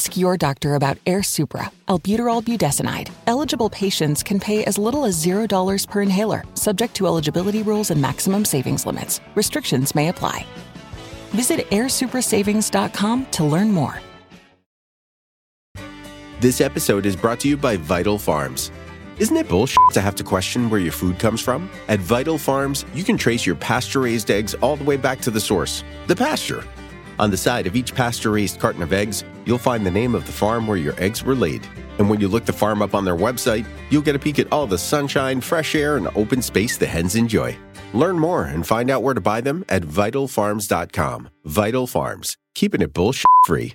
Ask your doctor about Airsupra, albuterol budesonide. Eligible patients can pay as little as $0 per inhaler, subject to eligibility rules and maximum savings limits. Restrictions may apply. Visit airsuprasavings.com to learn more. This episode is brought to you by Vital Farms. Isn't it bullshit to have to question where your food comes from? At Vital Farms, you can trace your pasture raised eggs all the way back to the source, the pasture. On the side of each pasture raised carton of eggs, you'll find the name of the farm where your eggs were laid. And when you look the farm up on their website, you'll get a peek at all the sunshine, fresh air, and open space the hens enjoy. Learn more and find out where to buy them at vitalfarms.com. Vital Farms, keeping it bullshit free.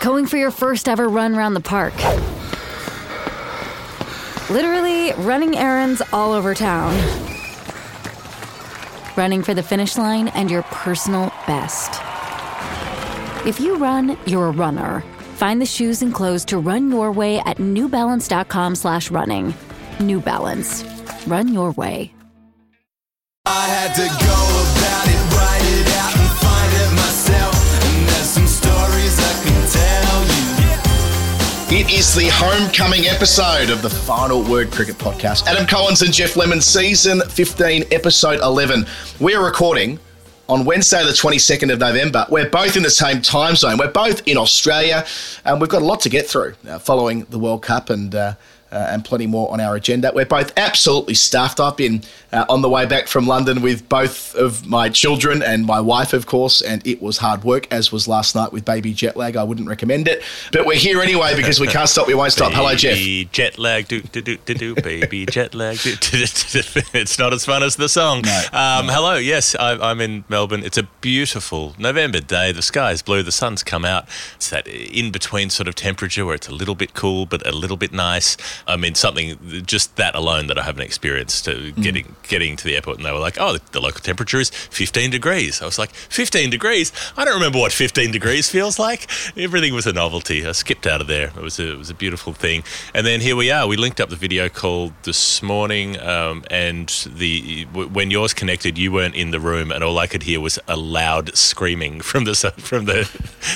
Going for your first ever run around the park. Literally running errands all over town. Running for the finish line and your personal best. If you run, you're a runner. Find the shoes and clothes to run your way at newbalance.com slash running. New Balance. Run your way. I had to go It is the homecoming episode of the Final Word Cricket Podcast. Adam Collins and Geoff Lemon, season 15, episode 11. We're recording on Wednesday, the 22nd of November. We're both in the same time zone. We're both in Australia, and we've got a lot to get through uh, following the World Cup and. Uh, uh, and plenty more on our agenda. We're both absolutely stuffed. I've been uh, on the way back from London with both of my children and my wife, of course, and it was hard work, as was last night with baby jet lag. I wouldn't recommend it, but we're here anyway because we can't stop. We won't stop. Hello, Geoff. Baby jet lag, do do do do do, baby jet lag. Do, do, do, do. It's not as fun as the song. No, um, no. Hello, yes, I, I'm in Melbourne. It's a beautiful November day. The sky is blue, the sun's come out. It's that in between sort of temperature where it's a little bit cool but a little bit nice. I mean, something just that alone that I haven't experienced to Mm. getting getting to the airport, and they were like, "Oh, the, the local temperature is 15 degrees." I was like, "15 degrees? I don't remember what 15 degrees feels like." Everything was a novelty. I skipped out of there. It was a, it was a beautiful thing. And then here we are. We linked up the video call this morning, um, and the w- when yours connected, you weren't in the room, and all I could hear was a loud screaming from the from the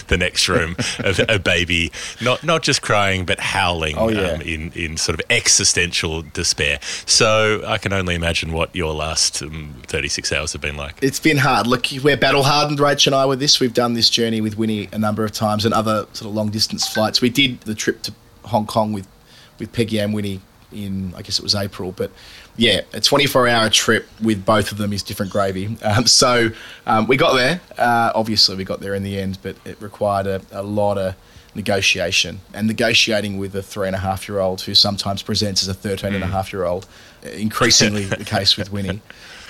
the next room of a baby, not not just crying but howling Oh, yeah. um, in in sort of existential despair. So I can only imagine what your last um, 36 hours have been like. It's been hard. Look, we're battle hardened, Rach and I, with this. We've done this journey with Winnie a number of times and other sort of long distance flights. We did the trip to Hong Kong with, with Peggy and Winnie in, I guess it was April. But yeah, a 24 hour trip with both of them is different gravy. Um, so um, we got there. Uh, obviously, we got there in the end, but it required a, a lot of negotiation and negotiating with a three and a half year old who sometimes presents as a 13 and a hmm. half year old, uh, increasingly the case with Winnie.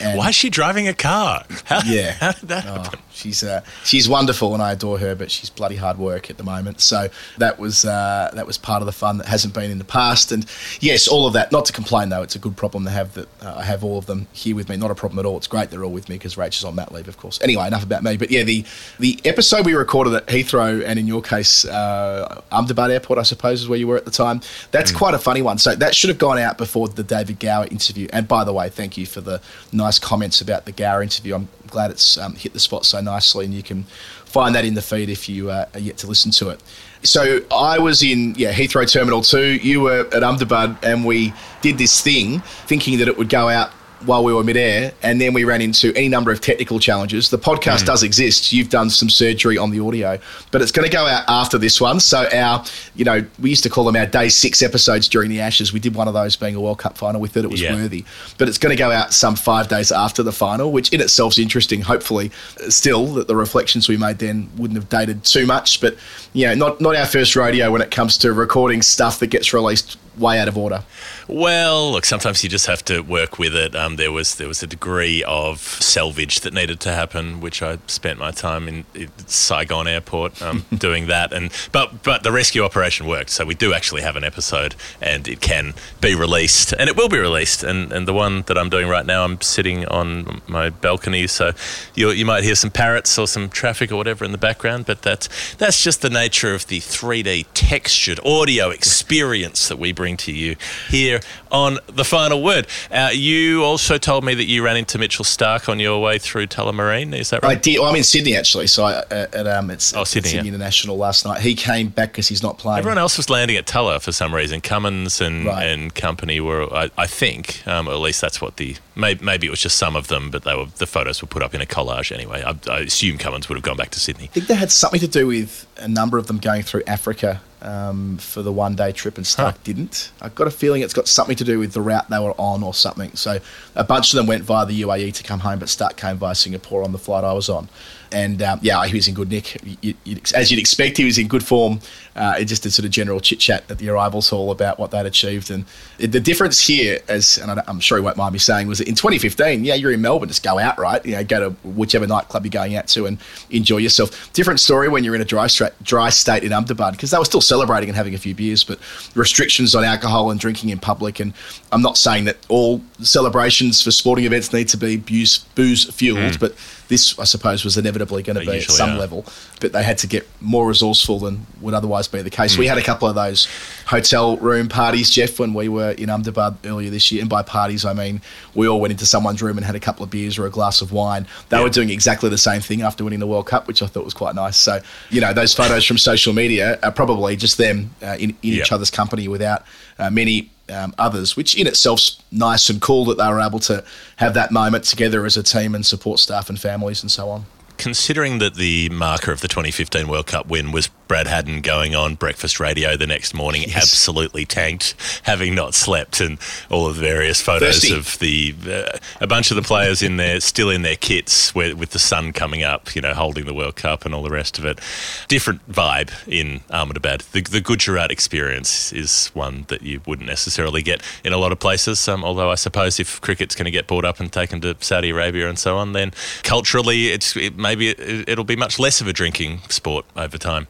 And Why is she driving a car? How, Yeah. how did that Oh, happen? She's uh, she's wonderful and I adore her, but she's bloody hard work at the moment. So that was uh, that was part of the fun that hasn't been in the past. And yes, all of that. Not to complain though, it's a good problem to have that uh, I have all of them here with me. Not a problem at all. It's great they're all with me because Rach is on mat leave, of course. Anyway, enough about me. But yeah, the the episode we recorded at Heathrow and in your case, uh, Ahmedabad Airport, I suppose, is where you were at the time. That's quite a funny one. So that should have gone out before the David Gower interview. And by the way, thank you for the nice comments about the Gower interview. I'm glad it's um, hit the spot so nicely, and you can find that in the feed if you uh, are yet to listen to it. So I was in yeah Heathrow Terminal Two. You were at Ahmedabad, and we did this thing, thinking that it would go out while we were midair, and then we ran into any number of technical challenges. The podcast hmm. does exist. You've done some surgery on the audio, but it's going to go out after this one. So our, you know, we used to call them our day six episodes during the Ashes. We did one of those being a World Cup final. We thought it was Yeah. worthy, but it's going to go out some five days after the final, which in itself is interesting. Hopefully, still that the reflections we made then wouldn't have dated too much, but you know, not not our first rodeo when it comes to recording stuff that gets released way out of order? Well, look, sometimes you just have to work with it. Um, there was there was a degree of salvage that needed to happen, which I spent my time in, in Saigon Airport um, doing that. And but but the rescue operation worked, so we do actually have an episode, and it can be released, and it will be released. And and the one that I'm doing right now, I'm sitting on my balcony, so you you might hear some parrots or some traffic or whatever in the background, but that's that's just the nature of the 3D textured audio experience that we bring to you here on the final word. Uh, you also told me that you ran into Mitchell Starc on your way through Tullamarine. Is that I right? did. Well, I'm in Sydney actually, so I, uh, at um, it's Oh, Sydney, Sydney yeah. International last night. He came back because he's not playing. Everyone else was landing at Tulla for some reason. Cummins and, Right. and company were, I, I think, um, or at least that's what the maybe, maybe it was just some of them, but they were the photos were put up in a collage anyway. I, I assume Cummins would have gone back to Sydney. I think that had something to do with a number of them going through Africa um, for the one day trip and Starc Huh. didn't. I've got a feeling it's got something to do with the route they were on or something. So a bunch of them went via the UAE to come home, but Starc came via Singapore on the flight I was on. And um, yeah, he was in good nick. You, you, as you'd expect, he was in good form. Uh, it just a sort of general chit chat at the arrivals hall about what they'd achieved. And the difference here, as and I'm sure he won't mind me saying, was that in 2015, yeah, you're in Melbourne, just go out, right? You know, go to whichever nightclub you're going out to and enjoy yourself. Different story when you're in a dry, stra- dry state in Ahmedabad because they were still celebrating and having a few beers, but restrictions on alcohol and drinking in public. And I'm not saying that all celebrations for sporting events need to be booze, booze fueled, but this, I suppose, was inevitably going to be at some are. level. But they had to get more resourceful than would otherwise be the case. We had a couple of those hotel room parties, Geoff, when we were in Ahmedabad earlier this year. And by parties, I mean we all went into someone's room and had a couple of beers or a glass of wine. They Yeah. were doing exactly the same thing after winning the World Cup, which I thought was quite nice. So, you know, those photos from social media are probably just them uh, in, in each other's company without uh, many um, others, which in itself's nice and cool that they were able to have that moment together as a team and support staff and families and so on. Considering that the marker of the 2015 World Cup win was Brad Haddin going on breakfast radio the next morning, Yes. absolutely tanked, having not slept, and all of the various photos Thirsty. of the uh, a bunch of the players in there still in their kits where, with the sun coming up, you know, holding the World Cup and all the rest of it. Different vibe in Ahmedabad. The, the Gujarat experience is one that you wouldn't necessarily get in a lot of places. Um, although I suppose if cricket's going to get brought up and taken to Saudi Arabia and so on, then culturally, it's it, maybe it, it'll be much less of a drinking sport over time.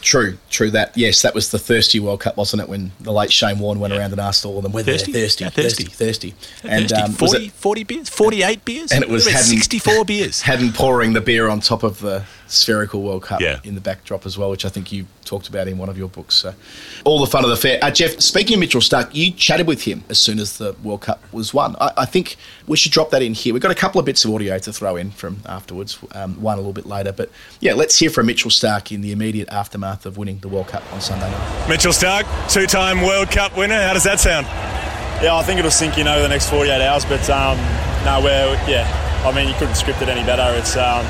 True, true that. Yes, that was the thirsty World Cup, wasn't it? When the late Shane Warne went Yeah. around and asked all of them whether Thirsty? they're thirsty, Yeah, thirsty, thirsty. thirsty, And um, 40, it 40 beers, 48 beers, And it was What about 64 beers. Haddin pouring the beer on top of the spherical World Cup Yeah. in the backdrop as well, which I think you talked about in one of your books. So, all the fun of the fair. Uh, Geoff, speaking of Mitchell Starc, you chatted with him as soon as the World Cup was won. I, I think we should drop that in here. We've got a couple of bits of audio to throw in from afterwards, um, one a little bit later. But yeah, let's hear from Mitchell Starc in the immediate aftermath of winning the World Cup on Sunday night. Mitchell Starc, two time World Cup winner. How does that sound? Yeah, I think it'll sink in over the next 48 hours, but um, no, we're, yeah, I mean, you couldn't script it any better. It's, um,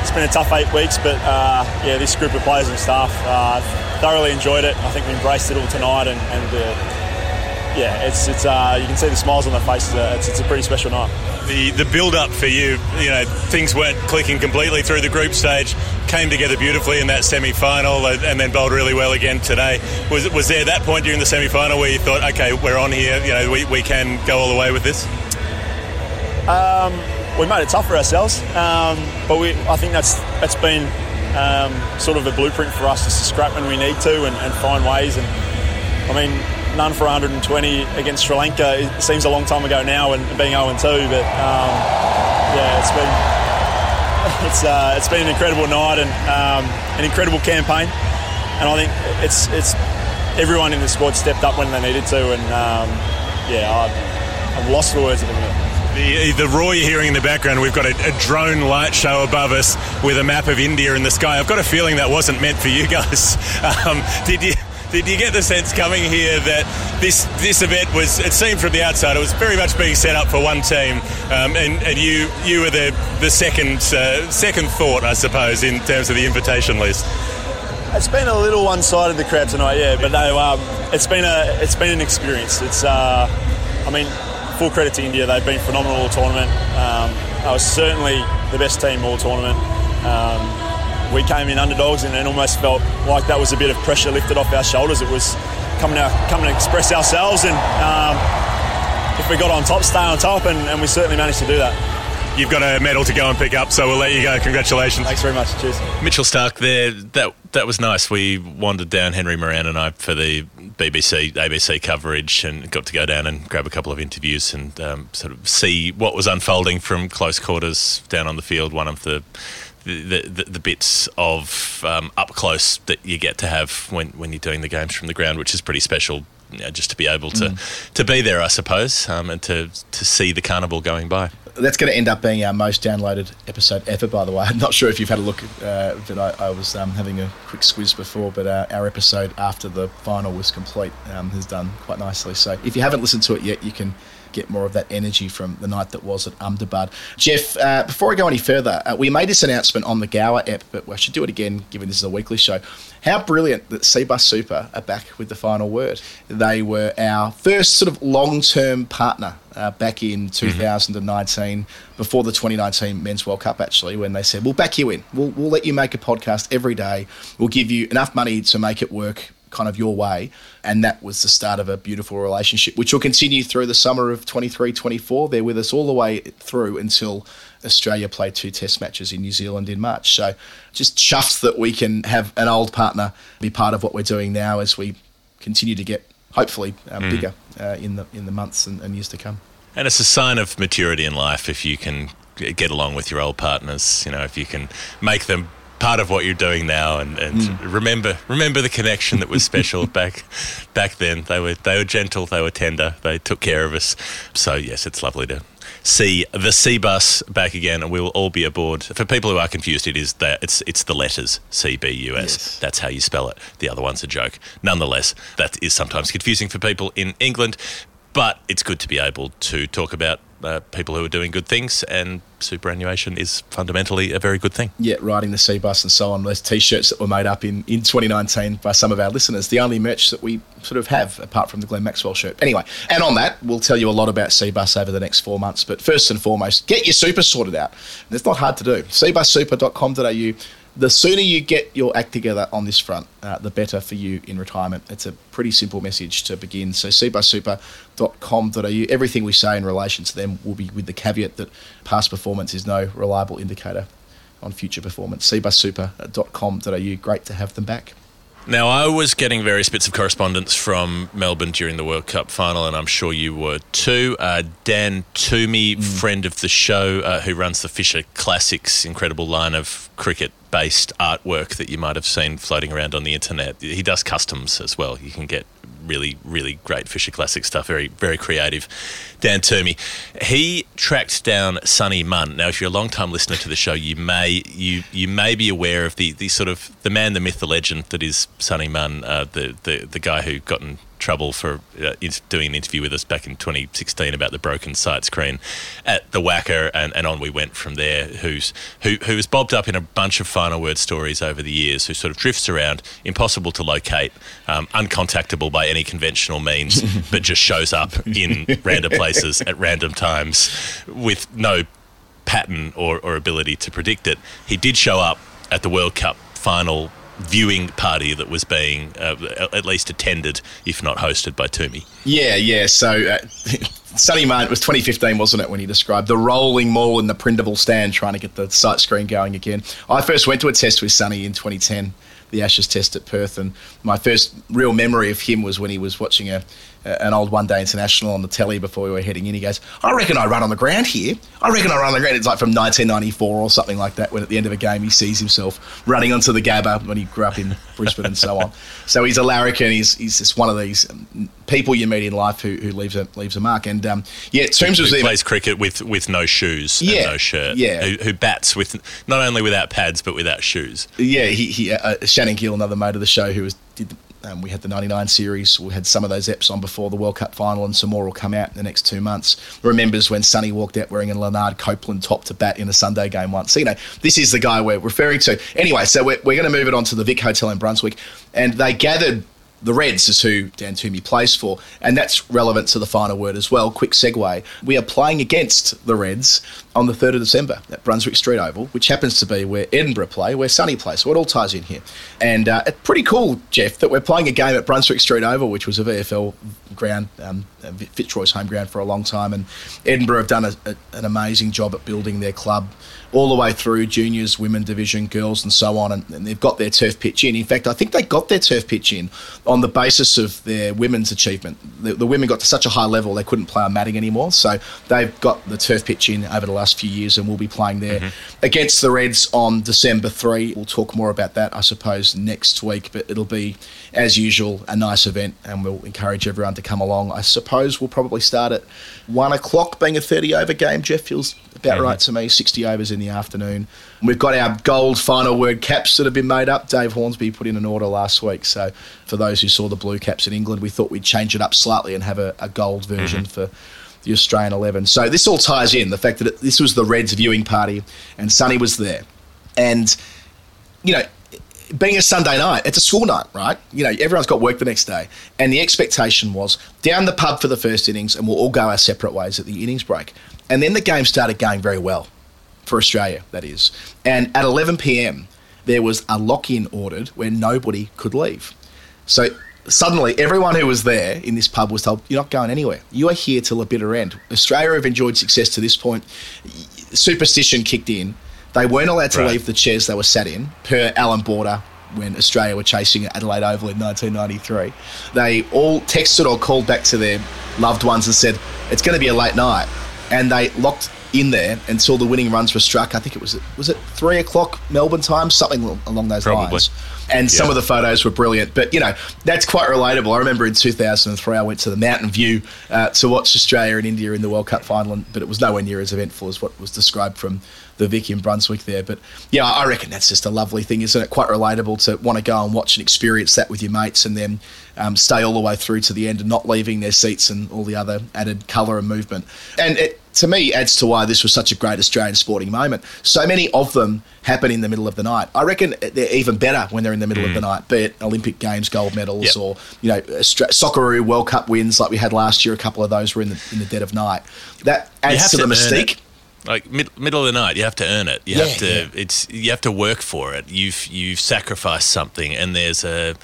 it's been a tough eight weeks, but uh, yeah, this group of players and staff uh, thoroughly enjoyed it. I think we embraced it all tonight, and, and uh, yeah, it's, it's, uh, you can see the smiles on their faces. Uh, It's, it's a pretty special night. The the build up for you, you know, things weren't clicking completely through the group stage. Came together beautifully in that semi final, and then bowled really well again today. Was was there that point during the semi final where you thought, okay, we're on here, you know, we, we can go all the way with this? Um, we made it tough for ourselves, um, but we, I think that's that's been um, sort of a blueprint for us just to scrap when we need to and, and find ways. And I mean, none for 120 against Sri Lanka. It seems a long time ago now, and being 0 2, but um, yeah, it's been it's uh, it's been an incredible night and um, an incredible campaign. And I think it's it's everyone in the squad stepped up when they needed to, and um, yeah, I, I'm lost for words at the minute. The, the roar you're hearing in the background, we've got a, a drone light show above us with a map of India in the sky. I've got a feeling that wasn't meant for you guys. Um, did you? Did you get the sense coming here that this this event was? It seemed from the outside it was very much being set up for one team, um, and, and you you were the the second uh, second thought, I suppose, in terms of the invitation list. It's been a little one-sided the crowd tonight, yeah. But no, um, it's been a it's been an experience. It's uh, I mean, full credit to India. They've been phenomenal all tournament. Um, they was certainly the best team all tournament. Um, we came in underdogs and it almost felt like that was a bit of pressure lifted off our shoulders. It was coming to coming to express ourselves, and um, if we got on top, stay on top, and, and we certainly managed to do that. You've got a medal to go and pick up, so we'll let you go. Congratulations. Thanks very much. Cheers. Mitchell Starc there. That that was nice. We wandered down Henry Moeran and I for the BBC ABC coverage and got to go down and grab a couple of interviews and um, sort of see what was unfolding from close quarters down on the field. One of the the, the, the bits of um, up close that you get to have when, when you're doing the games from the ground, which is pretty special. You know, just to be able to, to be there, I suppose, um, and to, to see the carnival going by. That's going to end up being our most downloaded episode ever, by the way. I'm not sure if you've had a look, uh, but I, I was um, having a quick squiz before, but uh, our episode after the final was complete um, has done quite nicely. So if you haven't listened to it yet, you can get more of that energy from the night that was at Ahmedabad. Geoff, uh, before I go any further, uh, we made this announcement on the Gower app, but I should do it again given this is a weekly show. How brilliant that Cbus Super are back with the final word. They were our first sort of long term partner uh, back in 2019, before the 2019 Men's World Cup, actually, when they said, We'll back you in. We'll, we'll let you make a podcast every day. We'll give you enough money to make it work kind of your way. And that was the start of a beautiful relationship, which will continue through the summer of 23 24. They're with us all the way through until Australia play two test matches in New Zealand in March. So just chuffed that we can have an old partner be part of what we're doing now as we continue to get hopefully um, bigger uh, in the in the months and, and years to come. And it's a sign of maturity in life if you can get along with your old partners. You know, if you can make them part of what you're doing now, and, and mm. remember remember the connection that was special back back then. They were they were gentle, they were tender, they took care of us. So yes, it's lovely to see the C bus back again, and we will all be aboard. For people who are confused, it is that it's it's the letters C B U S. Yes. That's how you spell it. The other one's a joke. Nonetheless, that is sometimes confusing for people in England, but it's good to be able to talk about uh, people who are doing good things, and superannuation is fundamentally a very good thing. Yeah, riding the sea bus and so on. Those t-shirts that were made up in, in 2019 by some of our listeners. The only merch that we sort of have apart from the Glenn Maxwell shirt. Anyway, and on that, we'll tell you a lot about Cbus over the next four months. But first and foremost, get your super sorted out. And it's not hard to do. Cbussuper.com.au. The sooner you get your act together on this front, uh, the better for you in retirement. It's a pretty simple message to begin. So cbussuper.com.au. Everything we say in relation to them will be with the caveat that past performance is no reliable indicator on future performance. cbussuper.com.au. Great to have them back. Now, I was getting various bits of correspondence from Melbourne during the World Cup final, and I'm sure you were too. Uh, Dan Toomey, friend of the show, uh, who runs the Fisher Classics incredible line of cricket based artwork that you might have seen floating around on the internet. He does customs as well. You can get really, really great Fisher Classic stuff, very, very creative. Dan Toomey. He tracked down Sonny Munn. Now, if you're a long time listener to the show, you may you you may be aware of the, the sort of the man, the myth, the legend that is Sonny Munn, uh, the, the the guy who got in trouble for uh, doing an interview with us back in 2016 about the broken sight screen at the WACA, and, and on we went from there. Who's who who has bobbed up in a bunch of final word stories over the years, who sort of drifts around, impossible to locate, um, uncontactable by any conventional means, but just shows up in random places at random times with no pattern or, or ability to predict it. He did show up at the World Cup final viewing party that was being uh, at least attended, if not hosted, by Toomey. Yeah, yeah. So, uh, Sonny Martin, it was 2015, wasn't it, when he described the rolling mall in the Prindiville Stand trying to get the sight screen going again. I first went to a test with Sunny in 2010, the Ashes test at Perth, and my first real memory of him was when he was watching a, an old one day international on the telly before we were heading in. He goes, I reckon I run on the ground here. I reckon I run on the ground. It's like from 1994 or something like that, when at the end of a game he sees himself running onto the Gabba when he grew up in Brisbane and so on. So he's a larrikin. He's, he's just one of these people you meet in life who, who leaves a leaves a mark. And um, yeah, Toombs was who there. plays cricket with, with no shoes Yeah, and no shirt. yeah. Who, who bats with not only without pads but without shoes. Yeah, he, he uh, Shannon Gill, another mate of the show, who was did. Um, we had the '99 series. We had some of those eps on before the World Cup final, and some more will come out in the next two months. Remembers when Sonny walked out wearing a Leonard Copeland top to bat in a Sunday game once. So, you know, this is the guy we're referring to. Anyway, so we're, we're going to move it on to the Vic Hotel in Brunswick, and they gathered the Reds is who Dan Toomey plays for, and that's relevant to the final word as well. Quick segue. We are playing against the Reds on the 3rd of December at Brunswick Street Oval, which happens to be where Edinburgh play, where Sunny plays. So it all ties in here. And uh, it's pretty cool, Geoff, that we're playing a game at Brunswick Street Oval, which was a VFL ground, um, Fitzroy's home ground for a long time. And Edinburgh have done a, a, an amazing job at building their club all the way through juniors, women division, girls, and so on. And, and, they've got their turf pitch in. In fact, I think they got their turf pitch in on the basis of their women's achievement. The, the women got to such a high level they couldn't play on matting anymore. So they've got the turf pitch in over the last few years and we'll be playing there mm-hmm. against the Reds on December 3. We'll talk more about that, I suppose, next week. But it'll be, as usual, a nice event and we'll encourage everyone to come along. I suppose we'll probably start at 1 o'clock, being a 30 over game. Geoff feels about mm-hmm. right to me. 60 overs in the afternoon. We've got our gold final word caps that have been made up. Dave Hornsby put in an order last week. So for those who saw the blue caps in England, we thought we'd change it up slightly and have a, a gold version mm-hmm. for the Australian 11. So this all ties in the fact that it, this was the Reds viewing party and Sonny was there. And, you know, being a Sunday night, it's a school night, right? You know, everyone's got work the next day. And the expectation was down the pub for the first innings and we'll all go our separate ways at the innings break. And then the game started going very well for Australia, that is. And at 11 p.m., there was a lock in ordered where nobody could leave. So suddenly, everyone who was there in this pub was told, You're not going anywhere. You are here till a bitter end. Australia have enjoyed success to this point. Superstition kicked in. They weren't allowed to right. leave the chairs they were sat in, per Allan Border when Australia were chasing Adelaide Oval in 1993. They all texted or called back to their loved ones and said, It's going to be a late night and they locked in there until the winning runs were struck. I think it was was it three o'clock Melbourne time, something along those Probably. lines. And yeah. some of the photos were brilliant. But you know that's quite relatable. I remember in 2003 I went to the Mountain View uh, to watch Australia and India in the World Cup final, but it was nowhere near as eventful as what was described from the Vic in Brunswick there. But yeah, I reckon that's just a lovely thing, isn't it? Quite relatable to want to go and watch and experience that with your mates and then um, stay all the way through to the end and not leaving their seats and all the other added colour and movement. And it, to me, adds to why this was such a great Australian sporting moment. So many of them happen in the middle of the night. I reckon they're even better when they're in the middle mm. of the mm. night, be it Olympic Games gold medals yep. or you know Socceroo World Cup wins like we had last year. A couple of those were in the in the dead of night. That adds to, to the mystique like mid, middle of the night you have to earn it you yeah, have to yeah. it's you have to work for it you've you've sacrificed something and there's a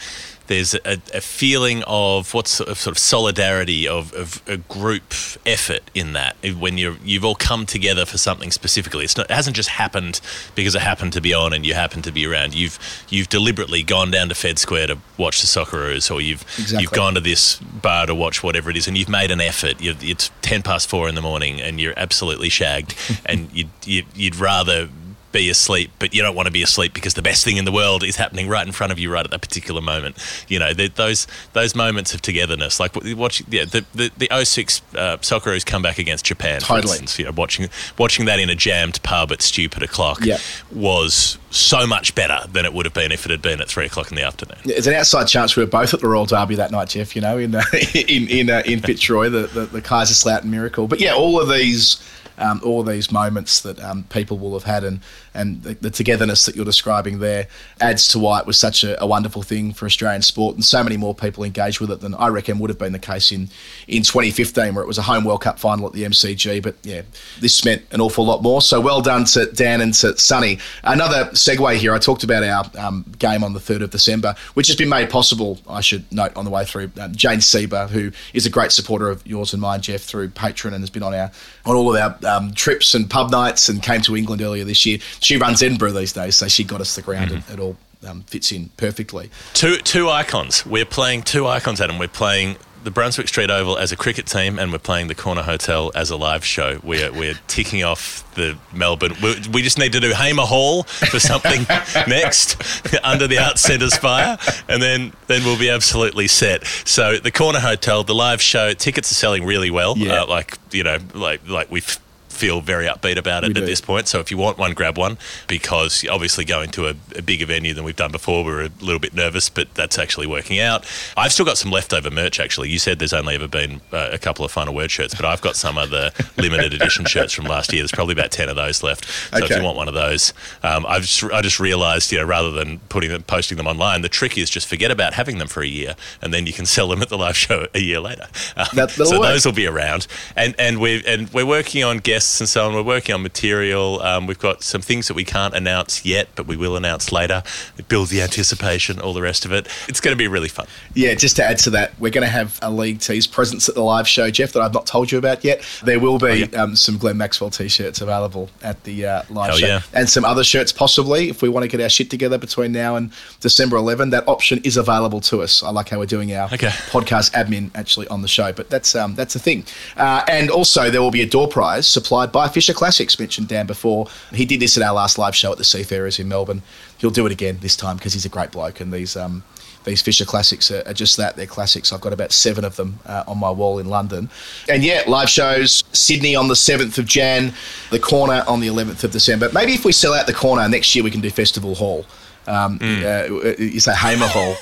there's a, a feeling of what's sort of, sort of solidarity of, of, a group effort in that when you're you've all come together for something specifically. Not, it hasn't just happened because it happened to be on and you happen to be around. You've you've deliberately gone down to Fed Square to watch the Socceroos, or you've exactly. you've gone to this bar to watch whatever it is, and you've made an effort. You've, it's ten past four in the morning, and you're absolutely shagged, and you'd, you'd rather be asleep, but you don't want to be asleep because the best thing in the world is happening right in front of you right at that particular moment. You know, those those moments of togetherness, like watching yeah, the the, the 06 uh, Socceroos come back against Japan, totally. Instance, you know, watching watching that in a jammed pub at stupid o'clock yeah. was so much better than it would have been if it had been at three o'clock in the afternoon. It's an outside chance we were both at the Royal Derby that night, Geoff. You know, in uh, in in, uh, in Fitzroy, the, the the Kaiserslautern miracle. But yeah, all of these um, all these moments that um, people will have had and, and the, the, togetherness that you're describing there adds to why it was such a, a, wonderful thing for Australian sport and so many more people engaged with it than I reckon would have been the case in, in 2015 where it was a home World Cup final at the MCG. But yeah, this meant an awful lot more. So well done to Dan and to Sunny. Another segue here, I talked about our um, game on the 3rd of December, which has been made possible, I should note on the way through, um, Jane Sieber, who is a great supporter of yours and mine, Geoff, through Patreon and has been on our on all of our um, trips and pub nights and came to England earlier this year. She runs Edinburgh these days, so she got us the ground. Mm-hmm. It, it all um, fits in perfectly. Two two icons. We're playing two icons, Adam. We're playing the Brunswick Street Oval as a cricket team, and we're playing the Corner Hotel as a live show. We're we're ticking off the Melbourne. We, we just need to do Hamer Hall for something next under the Arts Centre's fire, and then then we'll be absolutely set. So the Corner Hotel, the live show, tickets are selling really well. Yeah. Uh, like you know, like like we've feel very upbeat about it We at do. this point. So if you want one, grab one because obviously going to a, a bigger venue than we've done before, we're a little bit nervous, but that's actually working out. I've still got some leftover merch. Actually, you said there's only ever been uh, a couple of final word shirts, but I've got some other limited edition shirts from last year. There's probably about ten of those left. So if you want one of those, um, I've just, I just realised, you know, rather than putting them, posting them online, the trick is just forget about having them for a year, and then you can sell them at the live show a year later. Um, so work. those will be around, and and we and we're working on guests and so on. We're working on material. Um, we've got some things that we can't announce yet, but we will announce later. It builds the anticipation, all the rest of it. It's going to be really fun. Yeah, just to add to that, we're going to have a League Tees presence at the live show, Geoff, that I've not told you about yet. There will be um, some Glenn Maxwell t shirts available at the uh, live Hell show. yeah. And some other shirts, possibly, if we want to get our shit together between now and December 11. That option is available to us. I like how we're doing our Okay. podcast admin actually on the show, but that's um, that's a thing. Uh, and also, there will be a door prize supplied by Fisher Classics, mentioned Dan before. He did this at our last live show at the Seafarers in Melbourne. He'll do it again this time because he's a great bloke, and these um, these Fisher Classics are, just that. They're classics. I've got about seven of them uh, on my wall in London. And yeah, live shows Sydney on the 7th of Jan, the corner on the 11th of December. Maybe if we sell out the corner next year, we can do Festival Hall. Um, uh, you say Hamer Hall.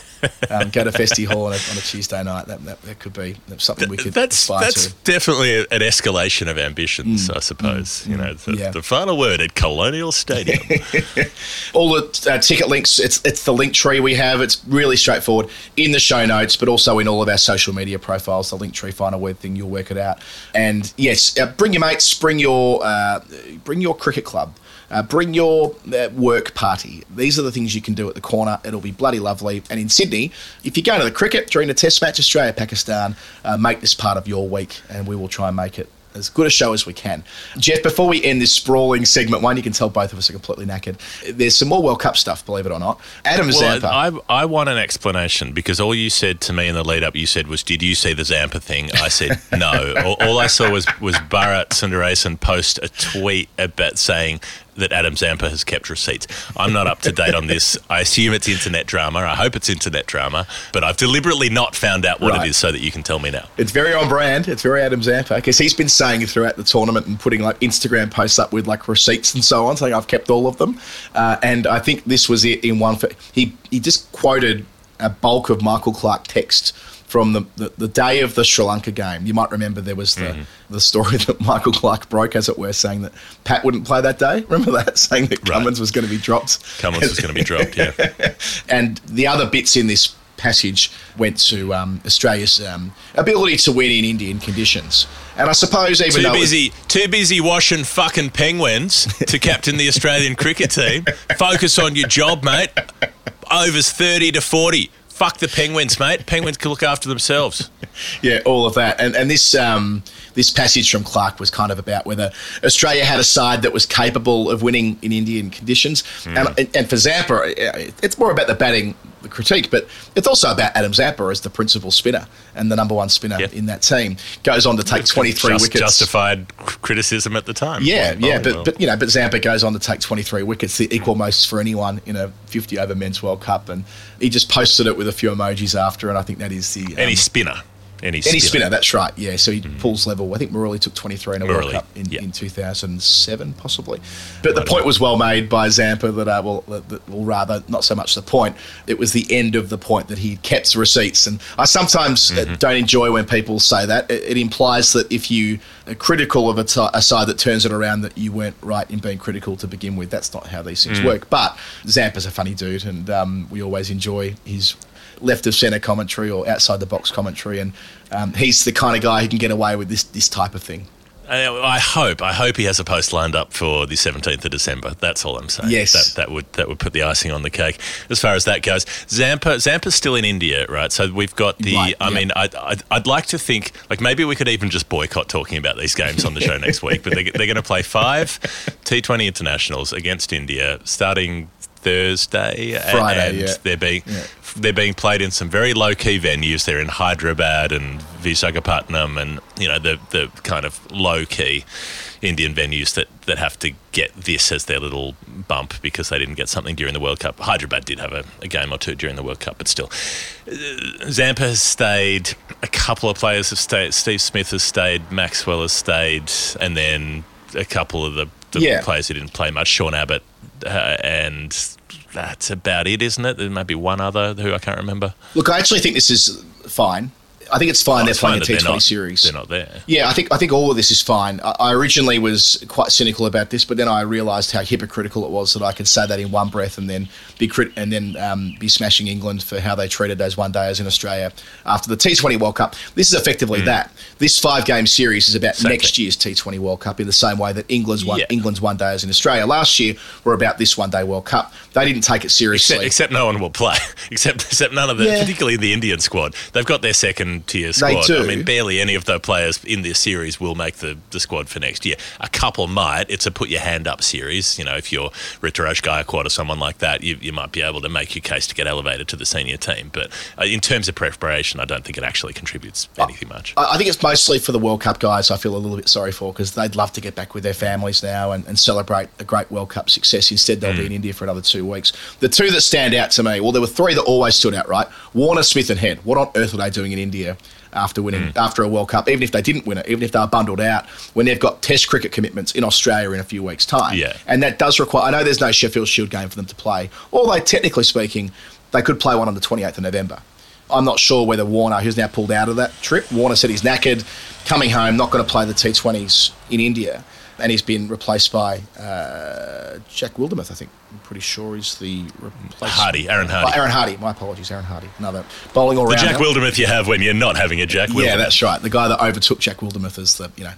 Um, go to Festi Hall on a, on a Tuesday night. That, that, that could be something we could That's that's to. definitely an escalation of ambitions, I suppose. You know, the, Mm. Yeah. the final word at Colonial Stadium. all the uh, ticket links it's it's the link tree we have it's really straightforward in the show notes but also in all of our social media profiles the link tree final word thing you'll work it out and yes uh, bring your mates bring your uh, bring your cricket club uh, bring your uh, work party. These are the things you can do at the corner. It'll be bloody lovely. And in Sydney, if you go to the cricket during the Test match, Australia Pakistan, uh, make this part of your week, and we will try and make it as good a show as we can. Geoff, before we end this sprawling segment one, you can tell both of us are completely knackered. There's some more World Cup stuff, believe it or not. Adam Well, Zampa. I, I want an explanation because all you said to me in the lead up, you said was, "Did you see the Zampa thing?" I said, "No." all, all I saw was was Bharat Sundaresan post a tweet about saying that Adam Zampa has kept receipts. I'm not up to date on this. I assume it's internet drama. I hope it's internet drama, but I've deliberately not found out what Right. it is so that you can tell me now. It's very on brand. It's very Adam Zampa because he's been saying it throughout the tournament and putting like Instagram posts up with like receipts and so on, saying I've kept all of them. Uh, and I think this was it in one. He he just quoted a bulk of Michael Clarke text from the, the, the day of the Sri Lanka game. You might remember there was the, Mm-hmm. the story that Michael Clarke broke, as it were, saying that Pat wouldn't play that day. Remember that? Saying that Right. Cummins was going to be dropped. Cummins was going to be dropped. Yeah. and the other bits in this passage went to um, Australia's um, ability to win in Indian conditions. And I suppose even Too was- busy, too busy washing fucking penguins to captain the Australian cricket team. Focus on your job, mate. Overs thirty to forty. Fuck the penguins, mate. Penguins can look after themselves. yeah, all of that. And and this um, this passage from Clarke was kind of about whether Australia had a side that was capable of winning in Indian conditions. And, and and for Zampa, it's more about the batting, the critique, but it's also about Adam Zampa as the principal spinner and the number one spinner Yeah. in that team. Goes on to take twenty three Just- wickets. Justified criticism at the time. Yeah, Wasn't yeah, but, well. but you know, but Zampa goes on to take 23 wickets, the equal most for anyone in a 50 over men's World Cup, and he just posted it with a few emojis after, and I think that is the um, any spinner, any spinner. any spinner. That's right. Yeah, so he pulls level. I think Murali took 23 in a World Cup in, yeah. in 2007, possibly. But the point was well made by Zampa that, uh, well, that, well, rather not so much the point. It was the end of the point that he kept receipts, and I sometimes uh, don't enjoy when people say that. It, it implies that if you are critical of a side that turns it around, that you weren't right in being critical to begin with. That's not how these things work. But Zampa's a funny dude, and um, we always enjoy his left of centre commentary or outside the box commentary, and um, he's the kind of guy who can get away with this this type of thing. I, I hope, I hope he has a post lined up for the seventeenth of December. That's all I'm saying. Yes. that, that would that would put the icing on the cake. As far as that goes, Zampa Zampa's still in India, right? So we've got the. Right, I yeah. mean, I'd, I'd, I'd like to think like maybe we could even just boycott talking about these games on the show next week. But they, they're going to play five T20 internationals against India starting Thursday, Friday, and yeah. they're being they're being played in some very low key venues. They're in Hyderabad and Visakhapatnam, and you know the the kind of low key Indian venues that that have to get this as their little bump because they didn't get something during the World Cup. Hyderabad did have a, a game or two during the World Cup, but still, Uh, Zampa has stayed. A couple of players have stayed. Steve Smith has stayed. Maxwell has stayed, and then a couple of the, the Yeah. players who didn't play much, Sean Abbott, uh, and that's about it, isn't it? There may be one other who I can't remember. Look, I actually think this is fine. I think it's fine. Oh, they're it's playing fine a that T20 series. They're not there. Yeah, I think I think all of this is fine. I, I originally was quite cynical about this, but then I realised how hypocritical it was that I could say that in one breath and then be crit- and then um, be smashing England for how they treated those one days in Australia after the T20 World Cup. This is effectively that. This five game series is about Mm. Same next thing. year's T20 World Cup in the same way that England's one Yeah. England's one days in Australia last year were about this one day World Cup. They didn't take it seriously. Except, except no one will play. Except except none of the, Yeah. particularly the Indian squad. They've got their second tier squad. do. I mean, barely any of the players in this series will make the, the squad for next year. A couple might. It's a put your hand up series. You know, if you're Ruturaj Gaikwad or someone like that, you, you might be able to make your case to get elevated to the senior team. But uh, in terms of preparation, I don't think it actually contributes anything much. I I think it's mostly for the World Cup guys. I feel a little bit sorry for because they'd love to get back with their families now and, and celebrate a great World Cup success. Instead, they'll be in India for another two weeks. The two that stand out to me, well, there were three that always stood out. Right, Warner, Smith, and Head. What on earth were they doing in India? After winning, hmm. after a World Cup, even if they didn't win it, even if they're bundled out, when they've got Test cricket commitments in Australia in a few weeks' time, Yeah. and that does require. I know there's no Sheffield Shield game for them to play, although technically speaking, they could play one on the 28th of November. I'm not sure whether Warner, who's now pulled out of that trip, Warner said he's knackered, coming home, not going to play the T20s in India, and he's been replaced by uh, Jack Wildermuth, I think. I'm pretty sure he's the replacement. Hardie, Aaron Hardie. Oh, Aaron Hardie. My apologies, Aaron Hardie. Another bowling all the. Jack Wildermuth you have when you're not having a Jack Wildermuth. Yeah, that's right. The guy that overtook Jack Wildermuth is the you know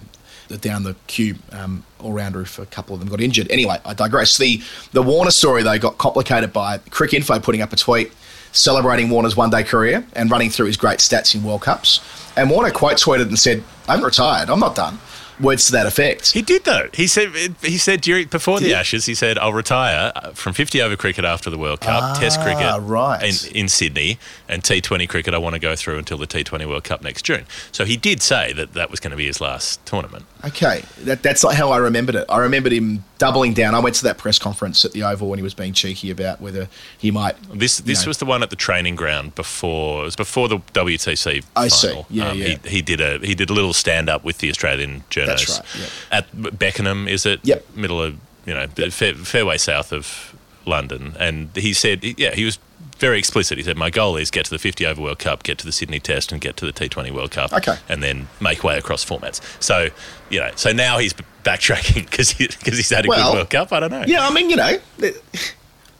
the down the queue um, all rounder if a couple of them got injured. Anyway, I digress. The the Warner story though got complicated by Cricinfo putting up a tweet celebrating Warner's one day career and running through his great stats in World Cups. And Warner quote tweeted and said, "I'm retired. I'm not done." Words to that effect. He did though. He said he said during before the he? Ashes, he said I'll retire uh, from 50 over cricket after the World Cup, Test Ah, cricket right. in, in Sydney, and T20 cricket. I want to go through until the T20 World Cup next June. So he did say that that was going to be his last tournament. Okay, that, that's not how I remembered it. I remembered him doubling down. I went to that press conference at the Oval when he was being cheeky about whether he might. This this know. was the one at the training ground before. It was before the WTC I see. final. Um, Yeah, yeah. He, he did a he did a little stand up with the Australian journalists right, yeah. at Beckenham. Is it? Yep. Middle of you know fair, fairway south of London, and he said yeah he was. Very explicit. He said, "My goal is get to the 50 over World Cup, get to the Sydney Test, and get to the T20 World Cup, Okay. and then make way across formats." So, you know, so now he's backtracking because he, cause he's had a Well, good World Cup. I don't know. Yeah, I mean, you know,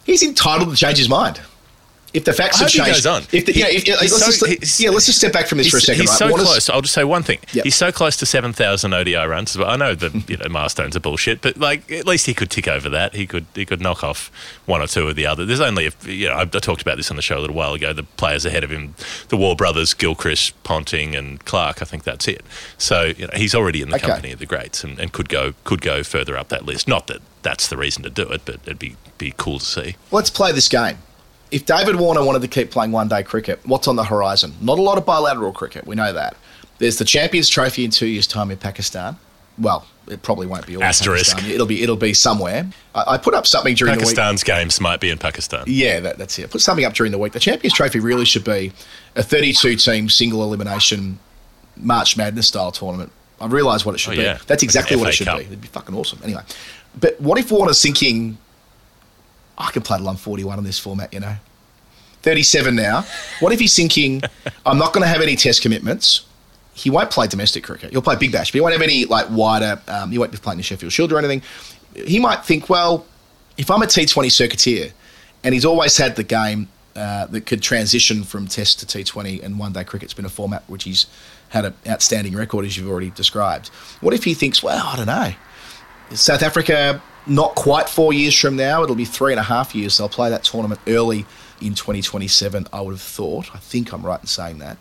he's entitled to change his mind. If the facts have changed, goes on. If the, He- yeah, if, let's so- just, yeah, let's just step back from this for a second. he's right? so close. I'll just say one thing. Yep. He's so close to 7,000 ODI runs. Well, I know the you know, milestones are bullshit, but like at least he could tick over that. He could he could knock off one or two of the other. There's only, a, you know, I, I talked about this on the show a little while ago. The players ahead of him, the Waugh brothers, Gilchrist, Ponting, and Clarke. I think that's it. So you know, he's already in the Okay. company of the greats and, and could go could go further up that list. Not that that's the reason to do it, but it'd be be cool to see. Let's play this game. If David Warner wanted to keep playing one day cricket, what's on the horizon? Not a lot of bilateral cricket, we know that. There's the Champions Trophy in two years' time in Pakistan. Well, it probably won't be all Asterisk. Pakistan. It'll be it'll be somewhere. I, I put up something during the week. Pakistan's games might be in Pakistan. Yeah, that, that's it. I put something up during the week. The Champions Trophy really should be a 32 team single elimination March Madness style tournament. I realise what it should Oh, be. yeah. That's exactly Like what it should Cup. be. It'd be fucking awesome. Anyway, but what if Warner's thinking, I can play till I'm 41 in this format, you know? 37 now. What if he's thinking, I'm not going to have any test commitments? He won't play domestic cricket. He'll play Big Bash, but he won't have any like wider. Um, he won't be playing the Sheffield Shield or anything. He might think, well, if I'm a T20 circuiteer, and he's always had the game uh, that could transition from Test to T20 and one day cricket's been a format which he's had an outstanding record, as you've already described. What if he thinks, well, I don't know, South Africa, not quite four years from now, it'll be three and a half years. They'll play that tournament early in 2027, I would have thought. I think I'm right in saying that.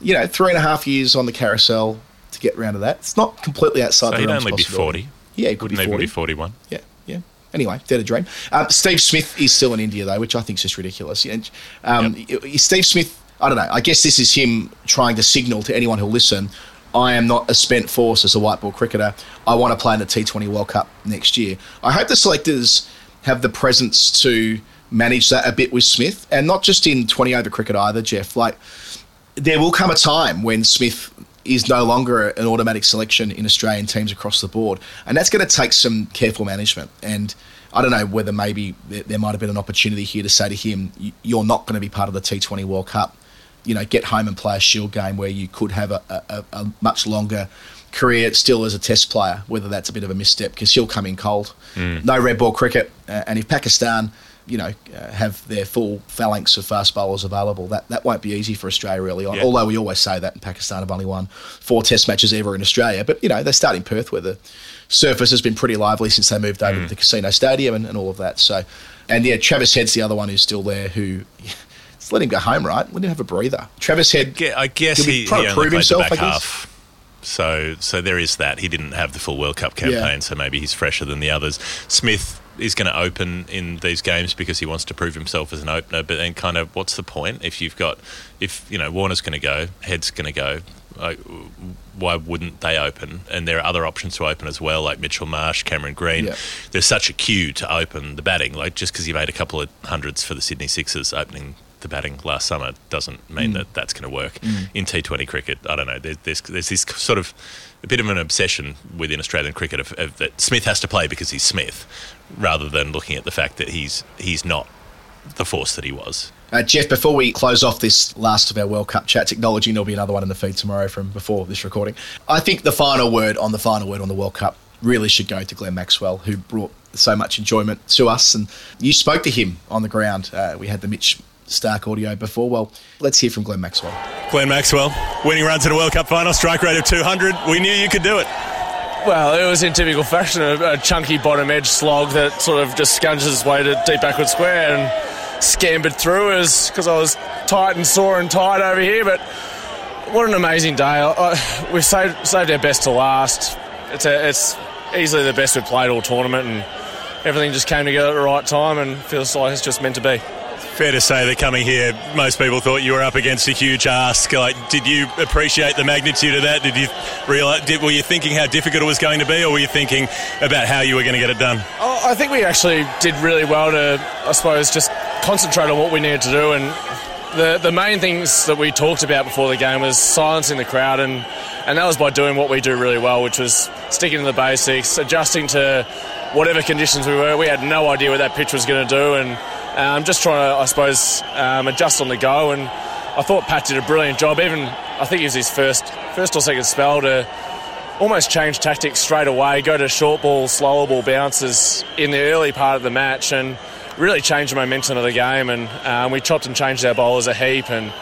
You know, three and a half years on the carousel to get round to that. It's not completely outside So the he'd realms of only be 40. Yeah, he could Wouldn't be even 40. be 41. Yeah, yeah. Anyway, dead a dream. Um, Steve Smith is still in India though, which I think is just ridiculous. Yeah, Um, Steve Smith, I don't know. I guess this is him trying to signal to anyone who'll listen. I am not a spent force as a white ball cricketer. I want to play in the T20 World Cup next year. I hope the selectors have the presence to manage that a bit with Smith, and not just in 20 over cricket either, Geoff. Like there will come a time when Smith is no longer an automatic selection in Australian teams across the board. And that's going to take some careful management. And I don't know whether maybe there, there might have been an opportunity here to say to him, you're not going to be part of the T20 World Cup. You know, get home and play a Shield game where you could have a, a, a much longer career still as a test player, whether that's a bit of a misstep because he'll come in cold. No red ball cricket. Uh, and if Pakistan, you know, uh, have their full phalanx of fast bowlers available, that, that won't be easy for Australia early on. Yeah. Although we always say that, and Pakistan have only won four test matches ever in Australia. But, you know, they start in Perth where the surface has been pretty lively since they moved over to the casino stadium and, and all of that. So, and yeah, Travis Head's the other one who's still there who. Let him go home, right? Let him have a breather. Travis Head, I guess he, trying he to prove himself, I guess. half. So, so there is that. He didn't have the full World Cup campaign, Yeah. so maybe he's fresher than the others. Smith is going to open in these games because he wants to prove himself as an opener. But then, kind of, what's the point if you've got, if you know, Warner's going to go, Head's going to go. Like, why wouldn't they open? And there are other options to open as well, like Mitchell Marsh, Cameron Green. Yeah. There's such a queue to open the batting. Like just because you made a couple of hundreds for the Sydney Sixers opening the batting last summer doesn't mean that that's going to work in T20 cricket. I don't know. There, there's there's this sort of a bit of an obsession within Australian cricket of, of that Smith has to play because he's Smith, rather than looking at the fact that he's he's not the force that he was. Uh, Geoff, before we close off this last of our World Cup chats, acknowledging there'll be another one in the feed tomorrow from before this recording, I think the final word on the final word on the World Cup really should go to Glenn Maxwell, who brought so much enjoyment to us. And you spoke to him on the ground. Uh, we had the Mitch Starc audio before. Well, let's hear from Glenn Maxwell. Glenn Maxwell, winning runs in a World Cup final, strike rate of 200. We knew you could do it. Well, it was in typical fashion, a, a chunky bottom edge slog that sort of just scunges its way to deep backward square and scampered through as because I was tight and sore and tired over here. But what an amazing day! I, I, we've saved, saved our best to last. It's a, it's easily the best we've played all tournament, and everything just came together at the right time, and feels like it's just meant to be. Fair to say that coming here, most people thought you were up against a huge ask. Like, did you appreciate the magnitude of that? Did you realize? Did, were you thinking how difficult it was going to be, or were you thinking about how you were going to get it done? Oh, I think we actually did really well to, I suppose, just concentrate on what we needed to do. And the the main things that we talked about before the game was silencing the crowd, and and that was by doing what we do really well, which was sticking to the basics, adjusting to whatever conditions we were. We had no idea what that pitch was going to do, and um, just trying to, I suppose, um, adjust on the go. And I thought Pat did a brilliant job. Even I think it was his first first or second spell to almost change tactics straight away, go to short ball, slower ball bounces in the early part of the match, and really change the momentum of the game. And um, we chopped and changed our bowlers a heap and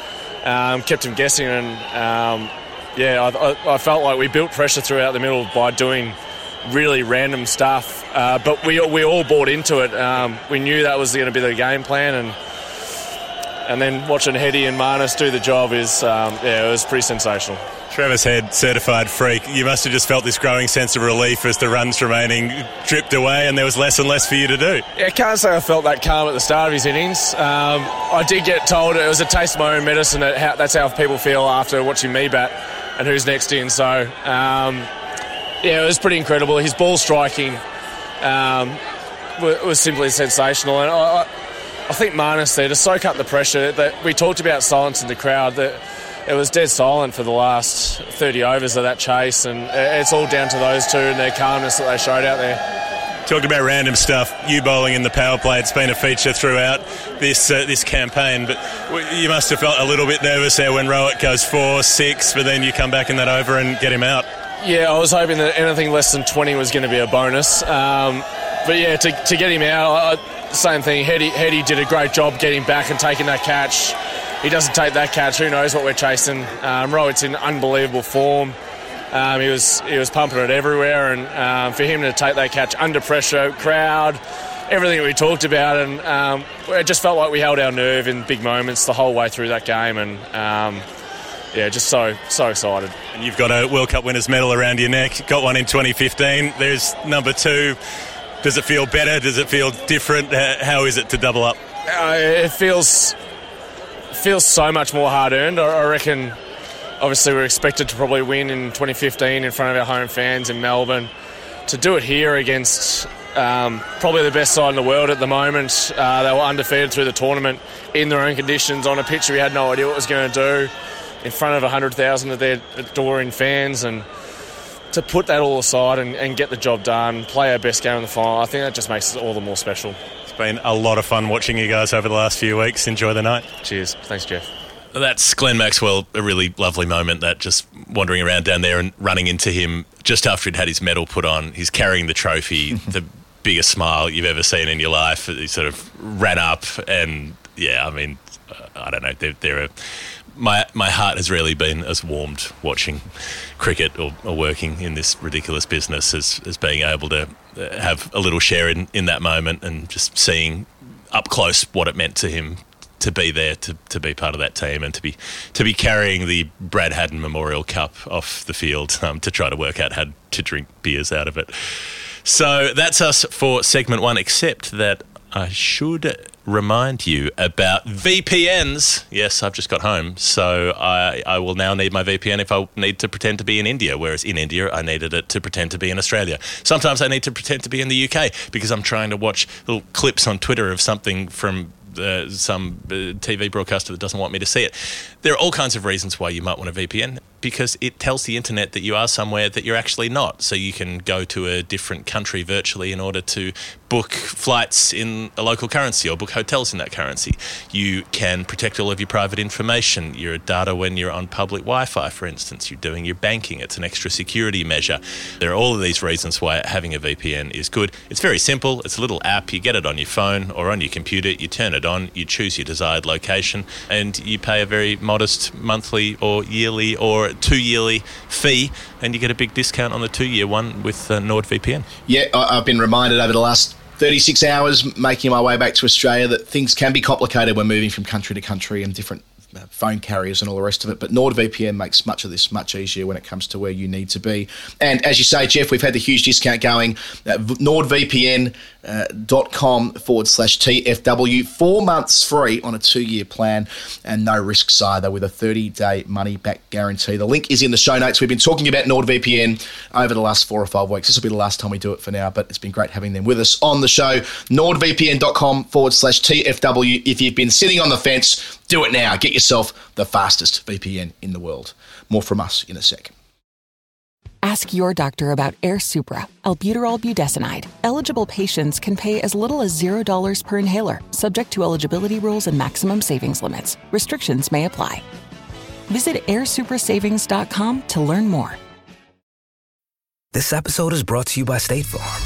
um, kept them guessing. And um, yeah, I, I felt like we built pressure throughout the middle by doing really random stuff. Uh, but we we all bought into it. Um, we knew that was going to be the game plan, and and then watching Heady and Marnus do the job is um, yeah, it was pretty sensational. Travis Head, certified freak. You must have just felt this growing sense of relief as the runs remaining dripped away, and there was less and less for you to do. Yeah, I can't say I felt that calm at the start of his innings. Um, I did get told it was a taste of my own medicine. That how, that's how people feel after watching me bat and who's next in. So, um, yeah, it was pretty incredible. His ball striking um, was simply sensational. And I, I, think Marnus there to soak up the pressure. That we talked about silence in the crowd. That it was dead silent for the last 30 overs of that chase, and it's all down to those two and their calmness that they showed out there. Talk about random stuff. You bowling in the power play. It's been a feature throughout this uh, this campaign. But you must have felt a little bit nervous there when Rohit goes four, six, but then you come back in that over and get him out. Yeah, I was hoping that anything less than 20 was going to be a bonus. Um, but yeah, to, to get him out, I, same thing. Heady, Heady did a great job getting back and taking that catch. He doesn't take that catch. Who knows what we're chasing? Um, Rohit's in unbelievable form. Um, he was he was pumping it everywhere, and um, for him to take that catch under pressure, crowd, everything that we talked about, and um, it just felt like we held our nerve in big moments the whole way through that game, and um, yeah, just so so excited. And you've got a World Cup winners medal around your neck. Got one in 2015. There's number two. Does it feel better? Does it feel different? How is it to double up? Uh, it feels feels so much more hard earned. I, I reckon. Obviously, we are expected to probably win in 2015 in front of our home fans in Melbourne. To do it here against um, probably the best side in the world at the moment, uh, they were undefeated through the tournament in their own conditions on a pitch we had no idea what was going to do. In front of 100,000 of their adoring fans and to put that all aside and, and, get the job done, play our best game in the final, I think that just makes it all the more special. It's been a lot of fun watching you guys over the last few weeks. Enjoy the night. Cheers. Thanks, Geoff. That's Glenn Maxwell, a really lovely moment that just wandering around down there and running into him just after he'd had his medal put on. He's carrying the trophy, the biggest smile you've ever seen in your life. He sort of ran up and, yeah, I mean, uh, I don't know, they're, they're a my my heart has really been as warmed watching cricket or, or, working in this ridiculous business as, as being able to uh, have a little share in, in that moment and just seeing up close what it meant to him to be there to, to be part of that team and to be to be carrying the Brad Haddin Memorial Cup off the field um, to try to work out how to drink beers out of it. So that's us for segment one. Except that I should remind you about VPNs. Yes, I've just got home, so I, I will now need my VPN if I need to pretend to be in India, whereas in India I needed it to pretend to be in Australia. Sometimes I need to pretend to be in the UK because I'm trying to watch little clips on Twitter of something from uh, some uh, TV broadcaster that doesn't want me to see it. There are all kinds of reasons why you might want a VPN because it tells the internet that you are somewhere that you're actually not. So you can go to a different country virtually in order to book flights in a local currency or book hotels in that currency. You can protect all of your private information, your data when you're on public Wi Fi, for instance. You're doing your banking, it's an extra security measure. There are all of these reasons why having a VPN is good. It's very simple, it's a little app. You get it on your phone or on your computer, you turn it on, you choose your desired location, and you pay a very modest monthly or yearly or two yearly fee, and you get a big discount on the two year one with uh, NordVPN. Yeah, I've been reminded over the last 36 hours making my way back to Australia that things can be complicated when moving from country to country and different phone carriers and all the rest of it. But NordVPN makes much of this much easier when it comes to where you need to be. And as you say, Geoff, we've had the huge discount going. Uh, NordVPN uh, dot com forward slash TFW. Four months free on a two year plan and no risks either with a 30 day money back guarantee. The link is in the show notes. We've been talking about NordVPN over the last four or five weeks. This will be the last time we do it for now, but it's been great having them with us on the show. NordVPN.com forward slash TFW. If you've been sitting on the fence, do it now. Get yourself the fastest VPN in the world. More from us in a sec. Ask your doctor about Airsupra, albuterol budesonide. Eligible patients can pay as little as $0 per inhaler, subject to eligibility rules and maximum savings limits. Restrictions may apply. Visit airsuprasavings.com to learn more. This episode is brought to you by State Farm.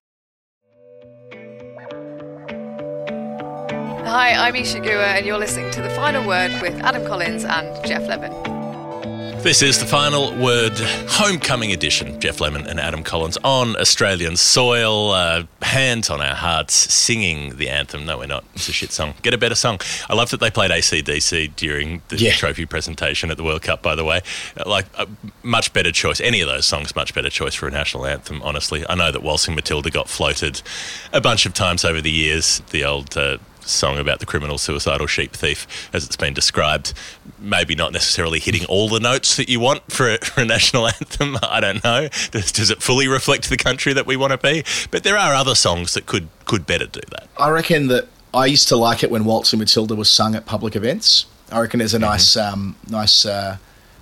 Hi, I'm Isa Guha, and you're listening to The Final Word with Adam Collins and Geoff Lemon. This is the final word homecoming edition. Geoff Lemon and Adam Collins on Australian soil, uh, hands on our hearts, singing the anthem. No, we're not. It's a shit song. Get a better song. I love that they played ACDC during the yeah. trophy presentation at the World Cup, by the way. Like, a much better choice. Any of those songs, much better choice for a national anthem, honestly. I know that Waltzing Matilda got floated a bunch of times over the years, the old. Uh, song about the criminal suicidal sheep thief, as it's been described, maybe not necessarily hitting all the notes that you want for a, for a national anthem. I don't know. Does, does, it fully reflect the country that we want to be? But there are other songs that could could better do that. I reckon that I used to like it when Waltzing Matilda was sung at public events. I reckon there's a Mm-hmm. nice, um, nice, uh,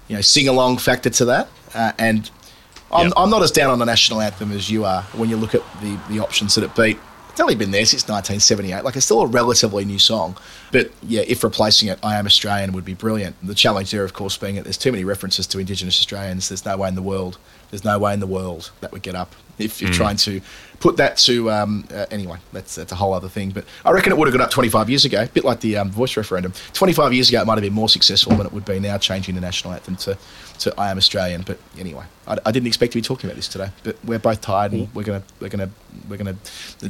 you know, sing along factor to that. Uh, and I'm, I'm not as down on the national anthem as you are when you look at the, the options that it beat. It's only been there since 1978. Like, it's still a relatively new song. But yeah, if replacing it, I Am Australian would be brilliant. The challenge there, of course, being that there's too many references to Indigenous Australians. There's no way in the world, there's no way in the world that would get up if you're Mm. trying to put that to um, uh, anyway. That's that's a whole other thing. But I reckon it would have got up 25 years ago, a bit like the um, voice referendum. 25 years ago, it might have been more successful than it would be now, changing the national anthem to, to "I Am Australian." But anyway, I, I didn't expect to be talking about this today. But we're both tired, and mm. we're gonna we're gonna we're gonna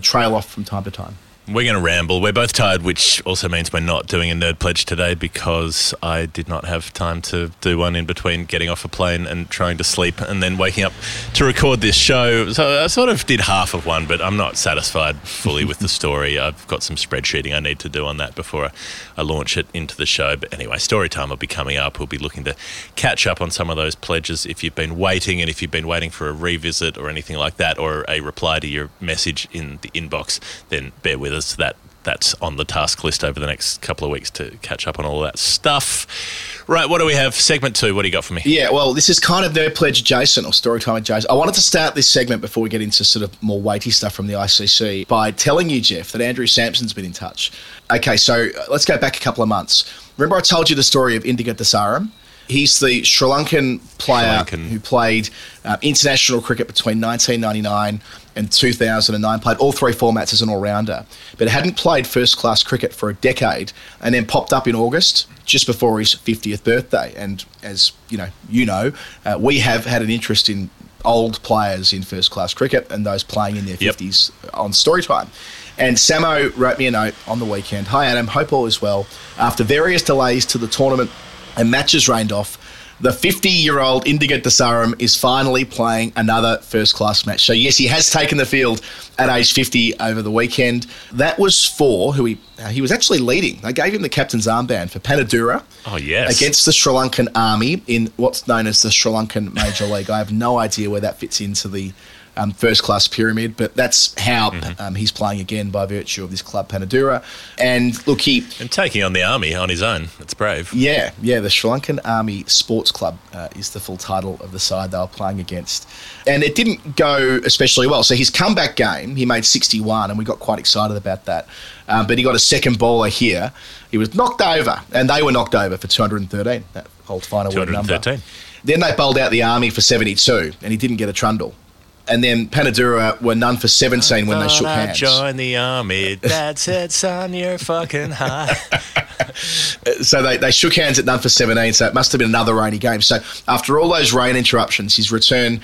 trail off from time to time. We're going to ramble. We're both tired, which also means we're not doing a nerd pledge today because I did not have time to do one in between getting off a plane and trying to sleep and then waking up to record this show. So I sort of did half of one, but I'm not satisfied fully with the story. I've got some spreadsheeting I need to do on that before I, launch it into the show. But anyway, story time will be coming up. We'll be looking to catch up on some of those pledges if you've been waiting and if you've been waiting for a revisit or anything like that or a reply to your message in the inbox, then bear with us. That that's on the task list over the next couple of weeks to catch up on all that stuff. Right, what do we have? Segment two. What do you got for me? Yeah, well, this is kind of their pledge adjacent or story time adjacent. I wanted to start this segment before we get into sort of more weighty stuff from the ICC by telling you, Geoff, that Andrew Samson's been in touch. Okay, so uh, let's go back a couple of months. Remember, I told you the story of Indika de Saram? He's the Sri Lankan player who played uh, international cricket between 1999 and 2009, played all three formats as an all rounder, but hadn't played first class cricket for a decade and then popped up in August just before his 50th birthday. And as you know, you know, uh, we have had an interest in old players in first class cricket and those playing in their 50s on Storytime. And Samo wrote me a note on the weekend. Hi Adam, hope all is well. After various delays to the tournament and matches rained off, the 50 year old Indika de Saram is finally playing another first class match. So, yes, he has taken the field at age 50 over the weekend. That was for who he, uh, he was actually leading. They gave him the captain's armband for Panadura Oh, yes. against the Sri Lankan army in what's known as the Sri Lankan Major League. I have no idea where that fits into the um, first class pyramid, but that's how Mm-hmm. um, he's playing again by virtue of this club Panadura. And look, he And taking on the army on his own. That's brave. yeah, yeah, the Sri Lankan Army Sports Club uh, is the full title of the side they were playing against. And it didn't go especially well. So his comeback game, he made 61, and we got quite excited about that. Um, but he got a second bowler here. He was knocked over, and they were knocked over for 213, that old final word number. 213. Then they bowled out the Army for 72, and he didn't get a trundle. And then Panadura were none for 17 when they shook hands. join the army. Dad said, son, you're fucking high. so they, they shook hands at none for 17, so it must have been another rainy game. So after all those rain interruptions, his return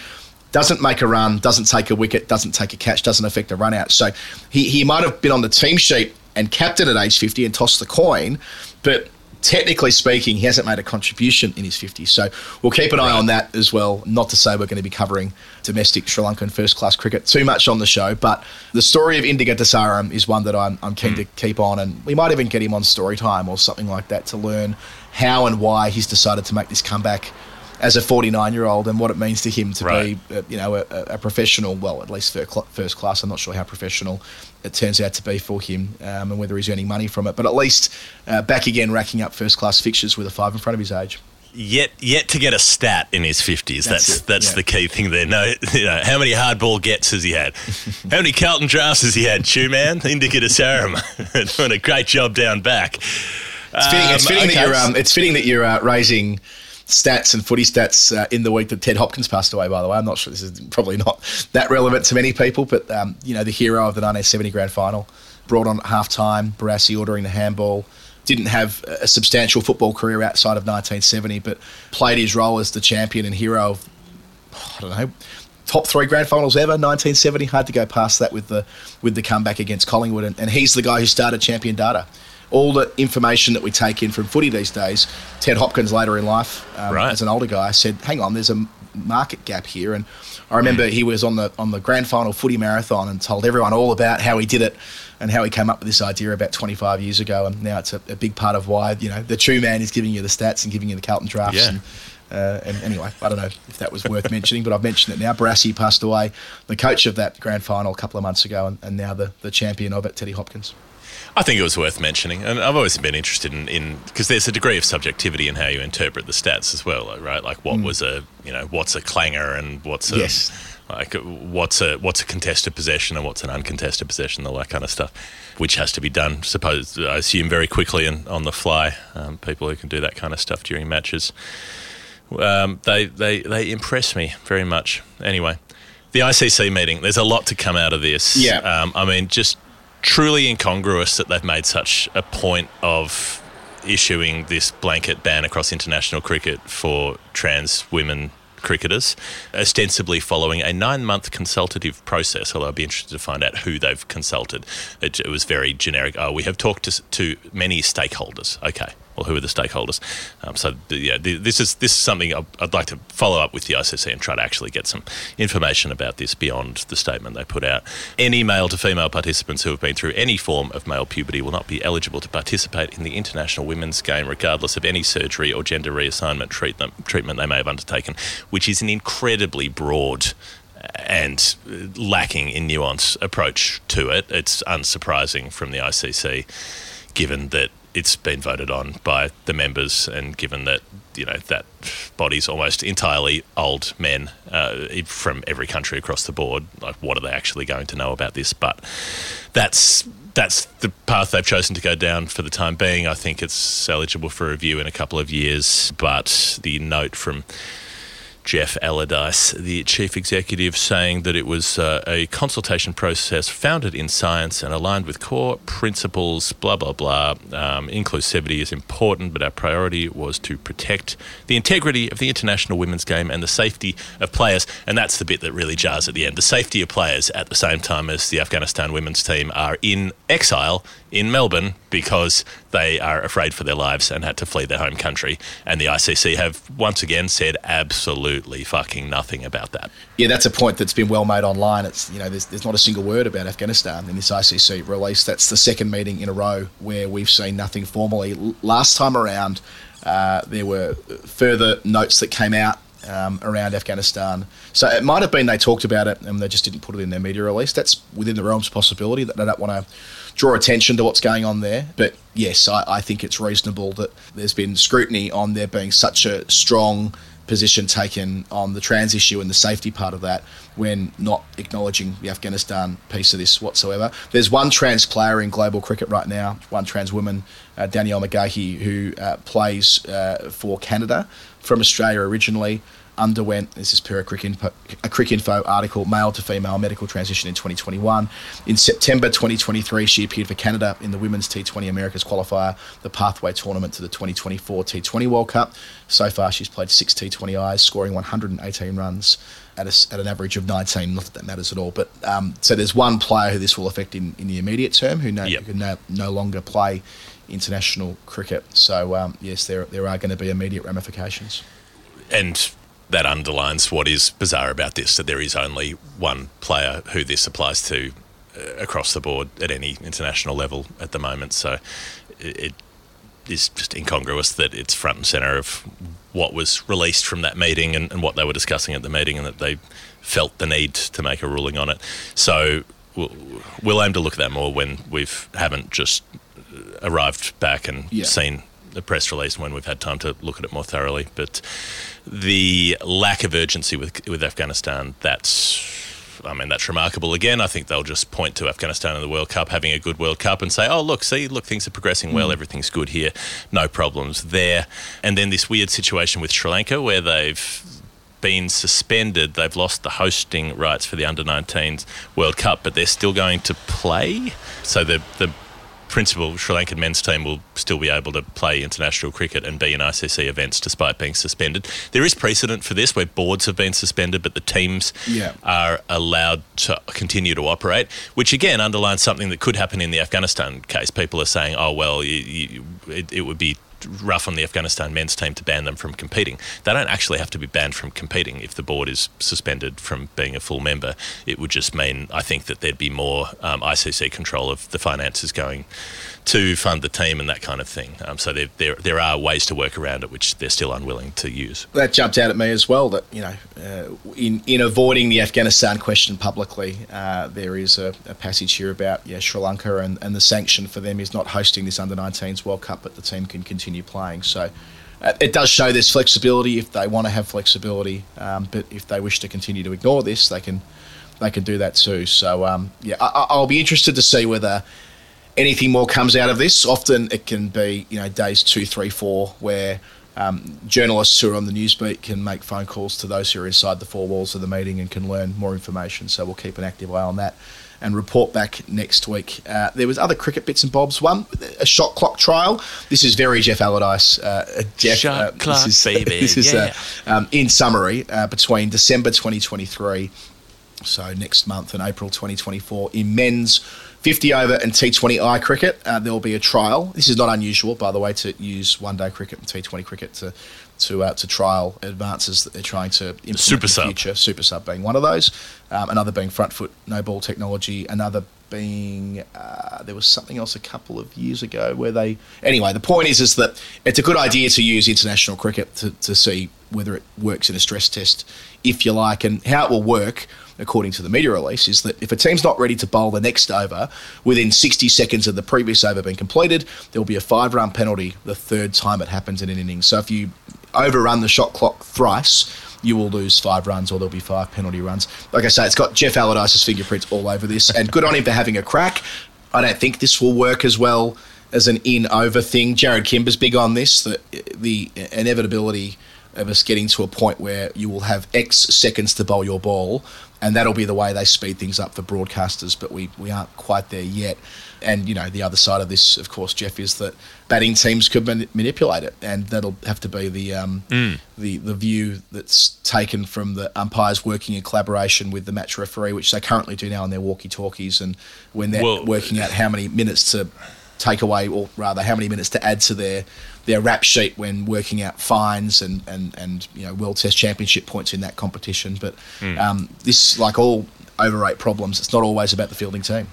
doesn't make a run, doesn't take a wicket, doesn't take a catch, doesn't affect a run out. So he, he might have been on the team sheet and captain at age 50 and tossed the coin, but technically speaking, he hasn't made a contribution in his 50s. So we'll keep an eye on that as well. Not to say we're going to be covering domestic Sri Lankan first class cricket too much on the show, but the story of Indika de Saram is one that I'm, I'm keen hmm. to keep on, and we might even get him on story time or something like that to learn how and why he's decided to make this comeback as a 49 year old and what it means to him to Right. be, uh, you know, a, a professional. Well, at least first class. I'm not sure how professional it turns out to be for him um, and whether he's earning money from it. But at least uh, back again, racking up first class fixtures with a five in front of his age. Yet, yet to get a stat in his fifties. That's That's that's, yeah. the key thing there. No, you know, how many hardball gets has he had? how many Carlton drafts has he had? Chew man, Indika de Saram, doing a great job down back. It's fitting, it's fitting that you're um, it's fitting that you're uh, raising stats and footy stats uh, in the week that Ted Hopkins passed away. By the way, I'm not sure this is probably not that relevant to many people, but um, you know the hero of the 1970 grand final, brought on at half time, Barassi ordering the handball. Didn't have a substantial football career outside of 1970, but played his role as the champion and hero of I don't know top three grand finals ever 1970 hard to go past that with the with the comeback against Collingwood and, and he's the guy who started champion data all the information that we take in from footy these days Ted Hopkins later in life um, Right. as an older guy said hang on there's a market gap here and I remember he was on the on the grand final footy marathon and told everyone all about how he did it and how he came up with this idea about 25 years ago and now it's a, a big part of why you know the true man is giving you the stats and giving you the Carlton drafts Yeah. and uh, and anyway, I don't know if that was worth mentioning, but I've mentioned it now. Barassi passed away, the coach of that grand final a couple of months ago, and, and now the, the champion of it, Teddy Hopkins. I think it was worth mentioning, and I've always been interested in because there's a degree of subjectivity in how you interpret the stats as well, right? Like what Mm. was a you know what's a clanger and what's a Yes. like what's a what's a contested possession and what's an uncontested possession, all that kind of stuff, which has to be done. Suppose I assume very quickly and on the fly. Um, people who can do that kind of stuff during matches, um, they they they impress me very much. Anyway, the ICC meeting. There's a lot to come out of this. Yeah. Um, I mean, just truly incongruous that they've made such a point of issuing this blanket ban across international cricket for trans women cricketers, ostensibly following a nine month consultative process. Although I'd be interested to find out who they've consulted. It, it was very generic. Oh, we have talked to, to many stakeholders. Okay. Well, who are the stakeholders? Um, so, yeah, th- this is this is something I'd, I'd like to follow up with the ICC and try to actually get some information about this beyond the statement they put out. Any male to female participants who have been through any form of male puberty will not be eligible to participate in the international women's game, regardless of any surgery or gender reassignment treatment treatment they may have undertaken, which is an incredibly broad and lacking in nuance approach to it. It's unsurprising from the ICC, given that it's been voted on by the members, and given that you know that body's almost entirely old men uh, from every country across the board. Like, what are they actually going to know about this? But that's that's the path they've chosen to go down for the time being. I think it's eligible for review in a couple of years, but the note from Geoff Allardice, the chief executive, saying that it was uh, a consultation process founded in science and aligned with core principles, blah, blah, blah. Um, inclusivity is important, but our priority was to protect the integrity of the international women's game and the safety of players. And that's the bit that really jars at the end. The safety of players at the same time as the Afghanistan women's team are in exile in Melbourne because they are afraid for their lives and had to flee their home country. And the ICC have once again said absolutely fucking nothing about that. Yeah, that's a point that's been well made online. It's you know, there's, there's not a single word about Afghanistan in this ICC release. That's the second meeting in a row where we've seen nothing formally. Last time around, uh, there were further notes that came out um, around Afghanistan. So it might have been they talked about it and they just didn't put it in their media release. That's within the realms possibility that they don't want to draw attention to what's going on there. But yes, I, I think it's reasonable that there's been scrutiny on there being such a strong position taken on the trans issue and the safety part of that when not acknowledging the Afghanistan piece of this whatsoever. There's one trans player in global cricket right now, one trans woman, uh, Danielle McGahey, who uh, plays uh, for Canada from Australia originally. Underwent this is per a Crick, Info, a Cricinfo article, male to female medical transition in 2021. In September 2023, she appeared for Canada in the Women's T20 Americas qualifier, the pathway tournament to the 2024 T20 World Cup. So far, she's played six T20Is, scoring 118 runs at, a, at an average of 19. Not that that matters at all, but um, so there's one player who this will affect in, in the immediate term who, no, who can no, no longer play international cricket. So um, yes, there there are going to be immediate ramifications. And that underlines what is bizarre about this that there is only one player who this applies to uh, across the board at any international level at the moment. So it, it is just incongruous that it's front and centre of what was released from that meeting and, and what they were discussing at the meeting, and that they felt the need to make a ruling on it. So we'll, we'll aim to look at that more when we haven't just arrived back and Yeah. seen the press release when we've had time to look at it more thoroughly. But the lack of urgency with with Afghanistan, that's I mean, that's remarkable. Again, I think they'll just point to Afghanistan in the World Cup, having a good World Cup, and say, oh, look, see, look, things are progressing well, Mm. everything's good here, no problems there. And then this weird situation with Sri Lanka where they've been suspended, they've lost the hosting rights for the under 19s World Cup, but they're still going to play. So the, the principal Sri Lankan men's team will still be able to play international cricket and be in ICC events despite being suspended. There is precedent for this where boards have been suspended, but the teams Yeah. are allowed to continue to operate, which again underlines something that could happen in the Afghanistan case. People are saying, oh, well, you, you, it, it would be rough on the Afghanistan men's team to ban them from competing. They don't actually have to be banned from competing if the board is suspended from being a full member. It would just mean, I think, that there'd be more um, ICC control of the finances going to fund the team and that kind of thing. Um, so there, there, there are ways to work around it, which they're still unwilling to use. That jumped out at me as well. That you know, uh, in in avoiding the Afghanistan question publicly, uh, there is a, a, passage here about yeah Sri Lanka and, and the sanction for them is not hosting this under 19s World Cup, but the team can continue playing. So. Uh, it does show there's flexibility if they want to have flexibility, um, but if they wish to continue to ignore this, they can they can do that too. So um, yeah, I, I'll be interested to see whether anything more comes out of this. Often it can be, you know, days two, three, four, where um, journalists who are on the newsbeat can make phone calls to those who are inside the four walls of the meeting and can learn more information. So we'll keep an active eye on that and report back next week. Uh, there was other cricket bits and bobs. One, a shot clock trial. This is very Geoff Allardice. Uh, Geoff, shot uh, clock, this is, baby. This is yeah. um, in summary uh, between December 2023, so next month, and April 2024 in men's 50 over and T20I cricket, uh, there will be a trial. This is not unusual, by the way, to use one day cricket and T20 cricket to to uh, to trial advances that they're trying to implement Super in the sub. future. Super sub being one of those, um, another being front foot no ball technology, another being uh, there was something else a couple of years ago where they anyway the point is is that it's a good idea to use international cricket to, to see whether it works in a stress test if you like and how it will work according to the media release, is that if a team's not ready to bowl the next over within 60 seconds of the previous over being completed, there will be a five run penalty the third time it happens in an innings. So if you overrun the shot clock thrice, you will lose five runs or there'll be five penalty runs. Like I say, it's got Geoff Allardice's fingerprints all over this, and good on him for having a crack. I don't think this will work as well as an in over thing. Jarrod Kimber's big on this, the, the inevitability of us getting to a point where you will have X seconds to bowl your ball, and that'll be the way they speed things up for broadcasters. But we, we aren't quite there yet. And you know the other side of this, of course, Geoff, is that batting teams could man- manipulate it, and that'll have to be the um, Mm. the the view that's taken from the umpires working in collaboration with the match referee, which they currently do now on their walkie talkies, and when they're Well- working out how many minutes to take away, or rather, how many minutes to add to their their rap sheet when working out fines and and and you know World Test Championship points in that competition. But Mm. um, this, like all overrate problems, it's not always about the fielding team.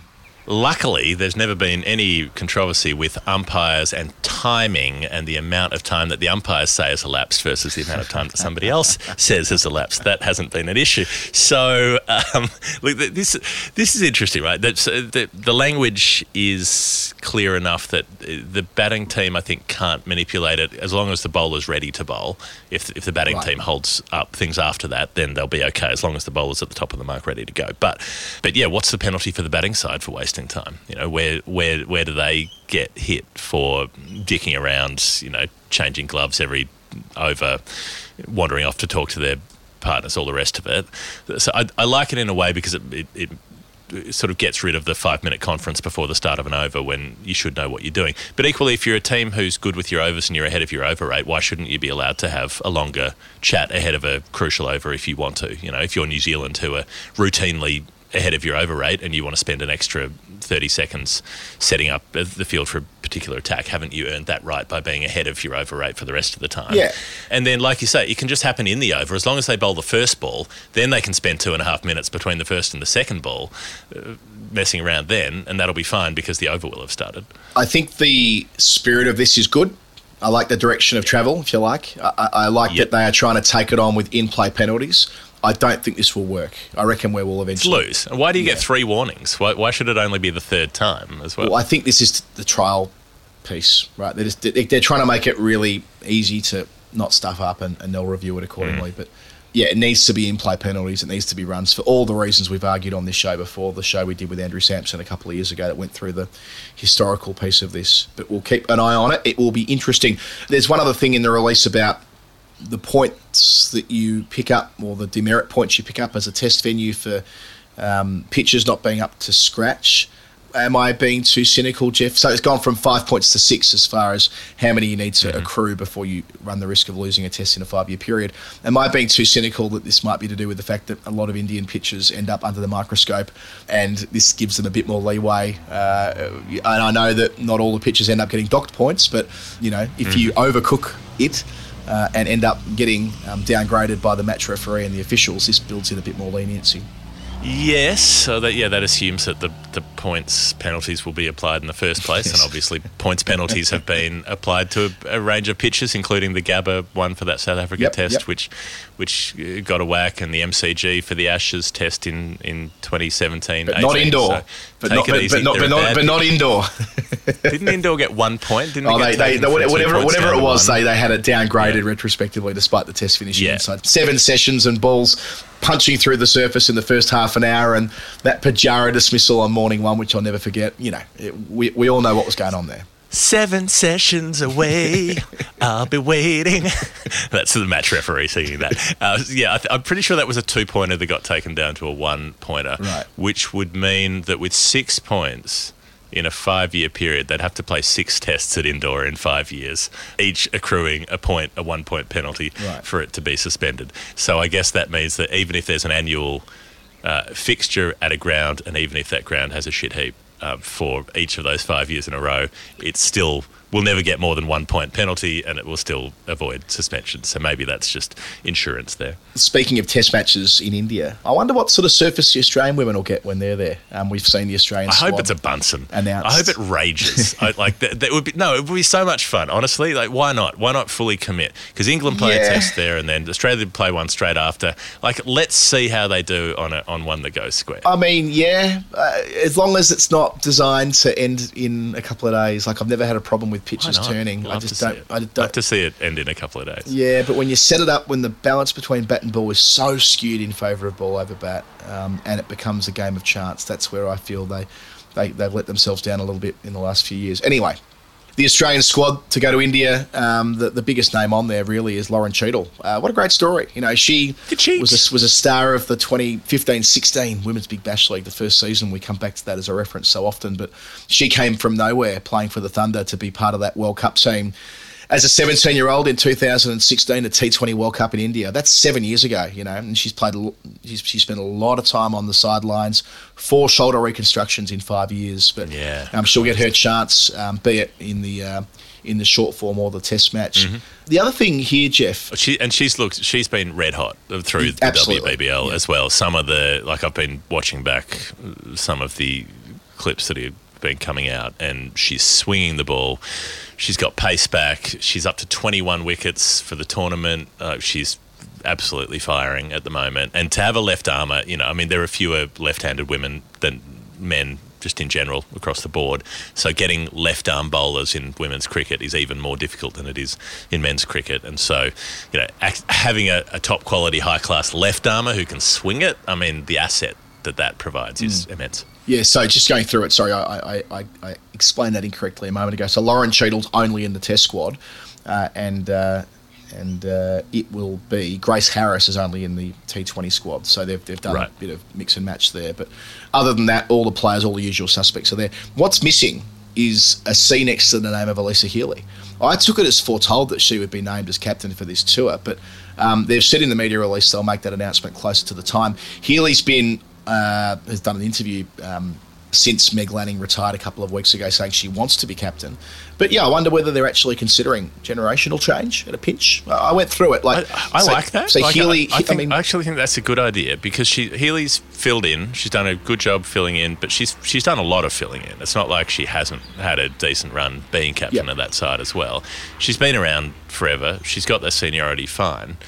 Luckily, there's never been any controversy with umpires and timing and the amount of time that the umpires say has elapsed versus the amount of time that somebody else says has elapsed. That hasn't been an issue. So, um, look, this this is interesting, right? That's, uh, the, the language is clear enough that uh, the batting team, I think, can't manipulate it as long as the bowler's ready to bowl. If, if the batting Right. team holds up things after that, then they'll be okay as long as the bowler's at the top of the mark ready to go. But but yeah, what's the penalty for the batting side for wasting time? You know, where where where do they get hit for dicking around, you know, changing gloves every over, wandering off to talk to their partners, all the rest of it. So I, I like it in a way because it, it, it sort of gets rid of the five minute conference before the start of an over when you should know what you're doing. But equally, if you're a team who's good with your overs and you're ahead of your over rate, why shouldn't you be allowed to have a longer chat ahead of a crucial over if you want to? You know, if you're New Zealand who are routinely ahead of your over rate and you want to spend an extra 30 seconds setting up the field for a particular attack, haven't you earned that right by being ahead of your over rate for the rest of the time? Yeah. And then, like you say, it can just happen in the over. As long as they bowl the first ball, then they can spend two and a half minutes between the first and the second ball uh, messing around then, and that'll be fine because the over will have started. I think the spirit of this is good. I like the direction of travel, if you like. I, I I like that they are trying to take it on with in-play penalties. I don't think this will work. I reckon we will It's eventually loose. And why do you get three warnings? Why, why should it only be the third time as well? Well, I think this is the trial piece, right? They're, just, they- they're trying to make it really easy to not stuff up, and, and they'll review it accordingly. Mm. But yeah, it needs to be in play penalties. It needs to be runs for all the reasons we've argued on this show before. The show we did with Andrew Samson a couple of years ago that went through the historical piece of this. But we'll keep an eye on it. It will be interesting. There's one other thing in the release about the points that you pick up, or the demerit points you pick up as a test venue for um, pitches not being up to scratch. am I being too cynical, Geoff? So it's gone from five points to six as far as how many you need to accrue before you run the risk of losing a test in a five year period. Am I being too cynical that this might be to do with the fact that a lot of Indian pitchers end up under the microscope and this gives them a bit more leeway? Uh, and I know that not all the pitchers end up getting docked points, but you know, if Mm. you overcook it, uh, and end up getting um, downgraded by the match referee and the officials, this builds in a bit more leniency. Yes, so that yeah, that assumes that the, the points penalties will be applied in the first place, and obviously points penalties have been applied to a, a range of pitches, including the Gabba one for that South Africa Yep, test, yep. which which uh, got a whack, and the MCG for the Ashes test in, in 2017. But not Indore. so But take not, but, easy. but not, but not, but not Indore. Didn't Indore get one point? Didn't Oh, they, they, they, whatever, whatever, points whatever down it was, one? they, they had it downgraded retrospectively despite the test finishing Yeah. inside. Seven sessions and balls punching through the surface in the first half an hour and that Pujara dismissal on morning one, which I'll never forget. You know, it, we, we all know what was going on there. Seven sessions away, I'll be waiting. That's the match referee singing that. Uh, yeah, I th- I'm pretty sure that was a two pointer that got taken down to a one pointer, Right. which would mean that with six points in a five year period, they'd have to play six tests at Indore in five years, each accruing a point, a one point penalty Right. for it to be suspended. So I guess that means that even if there's an annual uh, fixture at a ground, and even if that ground has a shit heap uh, for each of those five years in a row, it's still will never get more than one point penalty, and it will still avoid suspension. So maybe that's just insurance there. Speaking of test matches in India, I wonder what sort of surface the Australian women will get when they're there. Um, we've seen the Australian I hope it's a Bunsen. announced. I hope it rages. I, like that, that would be no, it would be so much fun. Honestly, like why not? Why not fully commit? Because England play Yeah. a test there, and then Australia play one straight after. Like let's see how they do on a, on one that goes square. I mean, yeah, uh, as long as it's not designed to end in a couple of days. Like I've never had a problem with pitches not? turning. I Love just to see don't. I don't. Love to see it end in a couple of days. Yeah, but when you set it up, when the balance between bat and ball is so skewed in favour of ball over bat, um, and it becomes a game of chance, that's where I feel they, they they've let themselves down a little bit in the last few years. Anyway, the Australian squad to go to India, um, the, the biggest name on there really is Lauren Cheadle. Uh, what a great story! You know, she was a, was a star of the 2015-16 Women's Big Bash League, the first season. We come back to that as a reference so often, but she came from nowhere, playing for the Thunder to be part of that World Cup team as a 17 year old in 2016, the T20 World Cup in India. That's seven years ago, you know, and she's played, she's, she spent a lot of time on the sidelines, four shoulder reconstructions in five years. But Yeah. um, she'll get her chance, um, be it in the uh, in the short form or the Test match. Mhm. The other thing here, Geoff, She and she's looked. She's been red hot through the Absolutely, WBBL as well. Some of the like I've been watching back uh, some of the clips that have been coming out, and she's swinging the ball. She's got pace back. She's up to 21 wickets for the tournament. Uh, she's absolutely firing at the moment. And to have a left armour, you know, I mean, there are fewer left-handed women than men just in general across the board. So getting left arm bowlers in women's cricket is even more difficult than it is in men's cricket. And so, you know, ac- having a, a top quality, high class left armour who can swing it, I mean, the asset that that provides is immense. Yeah, so just going through it, sorry, I, I, I, I explained that incorrectly a moment ago. So Lauren Cheadle's only in the Test squad, uh, and uh, and uh, it will be Grace Harris is only in the T20 squad. So they've, they've done Right. a bit of mix and match there. But other than that, all the players, all the usual suspects are there. What's missing is a C next to the name of Alyssa Healy. I took it as foretold that she would be named as captain for this tour, but um, they've said in the media release they'll make that announcement closer to the time. Healy's been uh, has done an interview um, since Meg Lanning retired a couple of weeks ago, saying she wants to be captain. But yeah, I wonder whether they're actually considering generational change at a pinch. I I went through it. Like I so- like that. So Like, Healy, I, I, think, mean, I actually think that's a good idea because she Healy's filled in. She's done a good job filling in, but she's she's done a lot of filling in. It's not like she hasn't had a decent run being captain of that side as well. She's been around forever. She's got that seniority fine,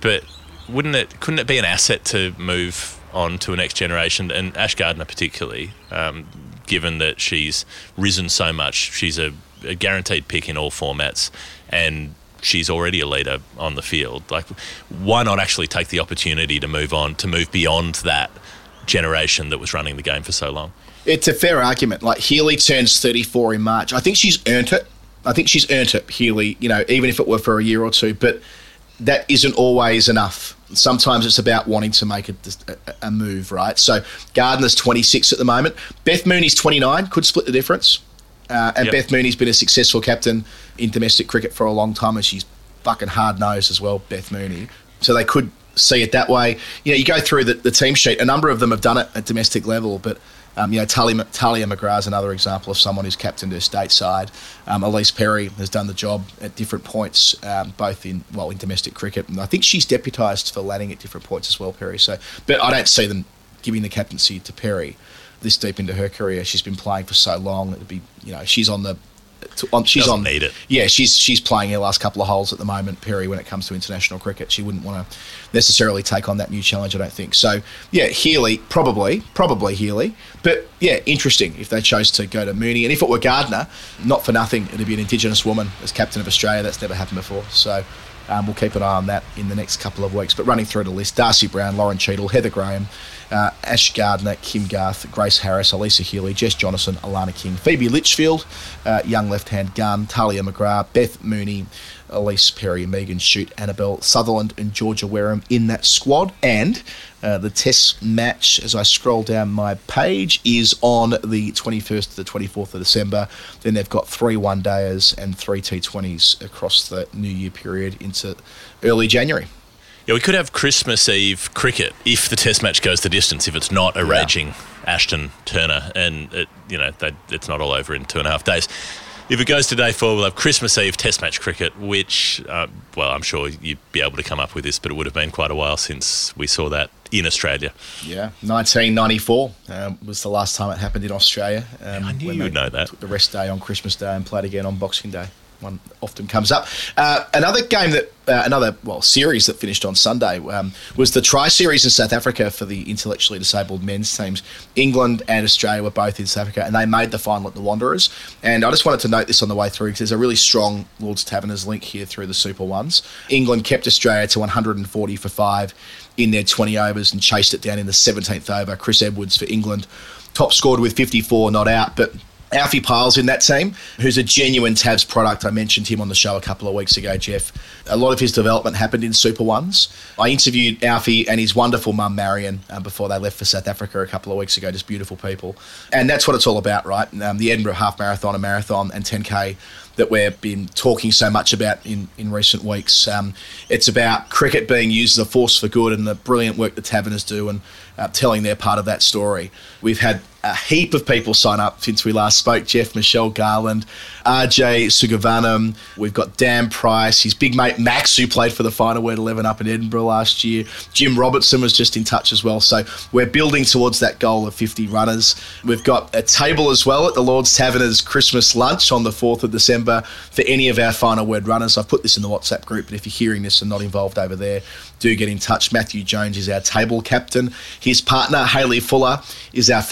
but wouldn't it? Couldn't it be an asset to move on to a next generation and Ash Gardner particularly? Um, given that she's risen so much, she's a, a guaranteed pick in all formats, and she's already a leader on the field. Like, why not actually take the opportunity to move on, to move beyond that generation that was running the game for so long? It's a fair argument. Like Healy turns 34 in March. I think she's earned it. I think she's earned it, Healy, you know, even if it were for a year or two. But that isn't always enough. Sometimes it's about wanting to make a, a, move, right? So Gardner's 26 at the moment. Beth Mooney's 29, could split the difference. Uh, and Yep. Beth Mooney's been a successful captain in domestic cricket for a long time, and she's fucking hard nosed as well, Beth Mooney. So they could see it that way. You know, you go through the, the team sheet. A number of them have done it at domestic level, but um, you know, Talia, Tahlia McGrath is another example of someone who's captained her stateside. Um, Ellyse Perry has done the job at different points, um, both in well in domestic cricket, and I think she's deputised for Lanning at different points as well, Perry. So, but I don't see them giving the captaincy to Perry this deep into her career. She's been playing for so long. It'd be you know she's on the to- on, she's on need it. Yeah, she's she's playing her last couple of holes at the moment, Perry. When it comes to international cricket, she wouldn't want to necessarily take on that new challenge. I don't think so. Yeah, Healy probably, probably Healy, but yeah, interesting if they chose to go to Mooney, and if it were Gardner, not for nothing, it'd be an Indigenous woman as captain of Australia. That's never happened before. So. Um, we'll keep an eye on that in the next couple of weeks. But running through the list Darcie Brown, Lauren Cheadle, Heather Graham, uh, Ash Gardner, Kim Garth, Grace Harris, Alyssa Healy, Jess Jonassen, Alana King, Phoebe Litchfield, uh, young left hand gun, Tahlia McGrath, Beth Mooney, Ellyse Perry, Megan Schutt, Annabel Sutherland, and Georgia Wareham in that squad. And uh, the test match, as I scroll down my page, is on the 21st to the 24th of December. Then they've got three one dayers and three T20s across the New Year period into early January. Yeah, we could have Christmas Eve cricket if the Test match goes the distance. If it's not a raging Ashton Turner, and it, you know they, it's not all over in two and a half days. If it goes to day four, we'll have Christmas Eve Test match cricket, which, uh, well, I'm sure you'd be able to come up with this, but it would have been quite a while since we saw that in Australia. Yeah, 1994 um, was the last time it happened in Australia. Um, I knew you would know that. Took the rest day on Christmas Day and played again on Boxing Day. One often comes up. Uh, another game that, uh, another well series that finished on Sunday um, was the Tri Series in South Africa for the intellectually disabled men's teams. England and Australia were both in South Africa, and they made the final at the Wanderers. And I just wanted to note this on the way through because there's a really strong Lords Taverners link here through the Super Ones. England kept Australia to 140 for five in their 20 overs and chased it down in the 17th over. Chris Edwards for England top scored with 54, not out, but Alfie Piles in that team, who's a genuine Tavs product. I mentioned him on the show a couple of weeks ago, Geoff. A lot of his development happened in Super Ones. I interviewed Alfie and his wonderful mum, Marion, um, before they left for South Africa a couple of weeks ago. Just beautiful people. And that's what it's all about, right? Um, the Edinburgh Half Marathon, a marathon, and 10K that we've been talking so much about in, in recent weeks. Um, it's about cricket being used as a force for good and the brilliant work the Taverners do and uh, telling their part of that story. We've had a heap of people sign up since we last spoke. Geoff, Michelle Garland, RJ Sugavanam. We've got Dan Price, his big mate Max, who played for the final word 11 up in Edinburgh last year. Jim Robertson was just in touch as well. So we're building towards that goal of 50 runners. We've got a table as well at the Lord's Taverners Christmas lunch on the 4th of December for any of our final word runners. I've put this in the WhatsApp group, but if you're hearing this and not involved over there, do get in touch. Matthew Jones is our table captain. His partner, Haley Fuller, is our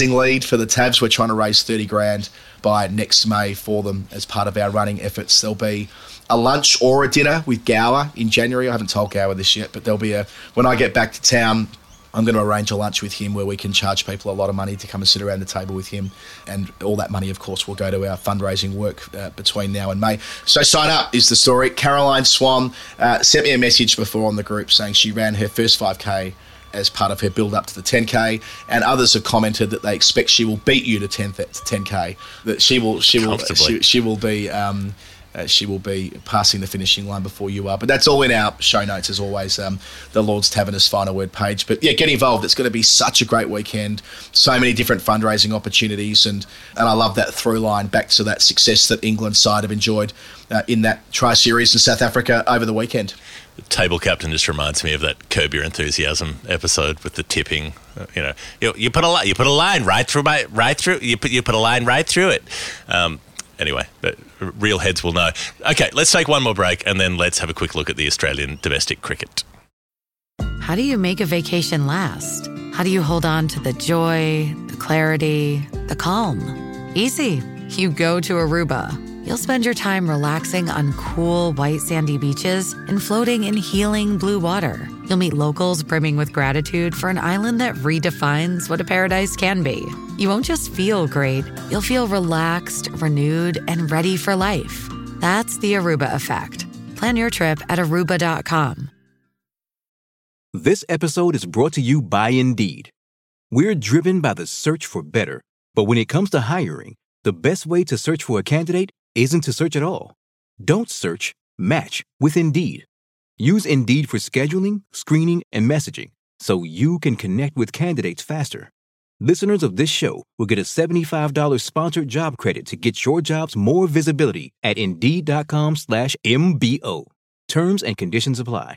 lead for the Tavs. We're trying to raise 30 grand by next May for them as part of our running efforts. There'll be a lunch or a dinner with Gower in January. I haven't told Gower this yet, but there'll be a when I get back to town. I'm going to arrange a lunch with him where we can charge people a lot of money to come and sit around the table with him. And all that money, of course, will go to our fundraising work uh, between now and May. So sign up is the story. Caroline Swan uh, sent me a message before on the group saying she ran her first 5K as part of her build up to the 10k and others have commented that they expect she will beat you to 10 to 10k that she will she will she, she will be um, uh, she will be passing the finishing line before you are. But that's all in our show notes, as always, um, the Lord's Taverners final word page. But yeah, get involved. It's going to be such a great weekend. So many different fundraising opportunities. And, and I love that through line back to that success that England side have enjoyed uh, in that tri series in South Africa over the weekend. Table captain just reminds me of that Curb Your Enthusiasm episode with the tipping. Uh, you know, you, you put a you put a line right through my right through you put you put a line right through it. Um, anyway, but real heads will know. Okay, let's take one more break and then let's have a quick look at the Australian domestic cricket. How do you make a vacation last? How do you hold on to the joy, the clarity, the calm? Easy. You go to Aruba. You'll spend your time relaxing on cool, white, sandy beaches and floating in healing blue water. You'll meet locals brimming with gratitude for an island that redefines what a paradise can be. You won't just feel great, you'll feel relaxed, renewed, and ready for life. That's the Aruba effect. Plan your trip at aruba.com. This episode is brought to you by Indeed. We're driven by the search for better, but when it comes to hiring, the best way to search for a candidate isn't to search at all. Don't search, match with Indeed. Use Indeed for scheduling, screening, and messaging so you can connect with candidates faster. Listeners of this show will get a $75 sponsored job credit to get your jobs more visibility at Indeed.com slash MBO. Terms and conditions apply.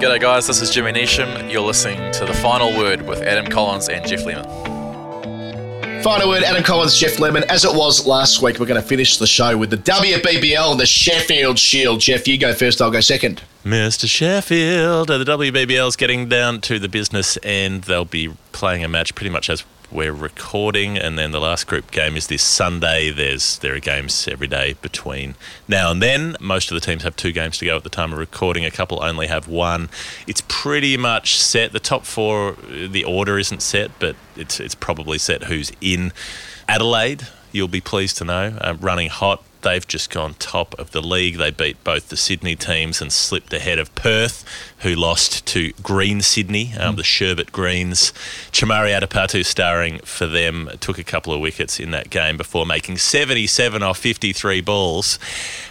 G'day, guys. This is Jimmy Neesham. You're listening to The Final Word with Adam Collins and Geoff Lemon. Final word, Adam Collins, Geoff Lemon. As it was last week, we're going to finish the show with the WBBL and the Sheffield Shield. Geoff, you go first, I'll go second. Mr. Sheffield, the WBBL's getting down to the business and they'll be playing a match pretty much as we're recording, and then the last group game is this Sunday. There's there are games every day between now and then. Most of the teams have two games to go at the time of recording. A couple only have one. It's pretty much set. The top four, the order isn't set, but it's it's probably set who's in. Adelaide, you'll be pleased to know, uh, running hot. They've just gone top of the league. They beat both the Sydney teams and slipped ahead of Perth, who lost to Green Sydney, um, the Sherbet Greens. Chamari Athapaththu starring for them took a couple of wickets in that game before making 77 off 53 balls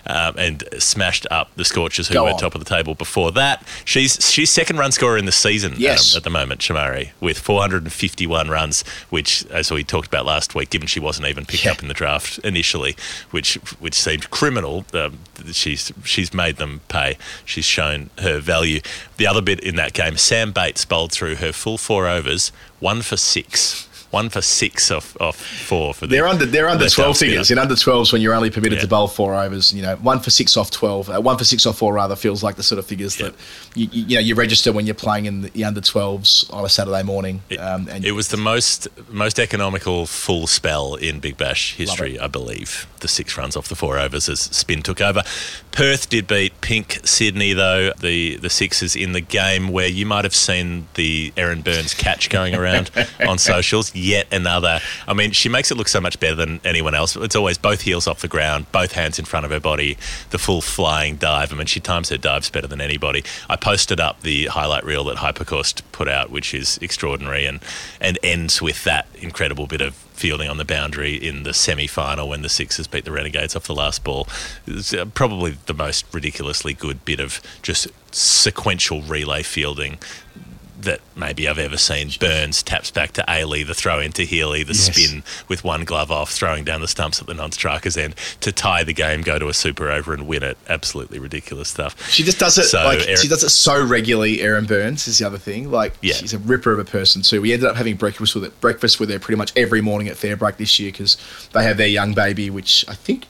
um, and smashed up the Scorchers, who Go were on. top of the table before that. She's she's second run scorer in the season Yes. um, at the moment, Chamari, with 451 runs, which, as we talked about last week, given she wasn't even picked up in the draft initially, which which seemed criminal, um, she's she's made them pay. She's shown her value. The other bit in that game, Sam Bates bowled through her full four overs, one for six. One for six off, off four for the They're under they're under twelve figures. In under twelves, when you're only permitted Yeah. to bowl four overs, you know, one for six off twelve, uh, one for six off four rather feels like the sort of figures that you, you, you know you register when you're playing in the, the under twelves on a Saturday morning. um, and It was the most most economical full spell in Big Bash history, I believe. The six runs off the four overs as spin took over. Perth did beat Pink Sydney though. The the sixes in the game where you might have seen the Erin Burns catch going around on socials. Yet another. I mean, she makes it look so much better than anyone else. It's always both heels off the ground, both hands in front of her body, the full flying dive. I mean, she times her dives better than anybody. I posted up the highlight reel that Hypercost put out, which is extraordinary and and ends with that incredible bit of fielding on the boundary in the semi-final when the Sixers beat the Renegades off the last ball. It's uh, probably the most ridiculously good bit of just sequential relay fielding that maybe I've ever seen. Burns taps back to Ailey, the throw into Healy, the Yes. spin with one glove off, throwing down the stumps at the non-striker's end to tie the game, go to a super over and win it. Absolutely ridiculous stuff. She just does it So, like Erin- she does it so regularly. Erin Burns is the other thing. Like Yeah. she's a ripper of a person too. We ended up having breakfast with it, breakfast with her pretty much every morning at Fairbreak this year because they have their young baby, which I think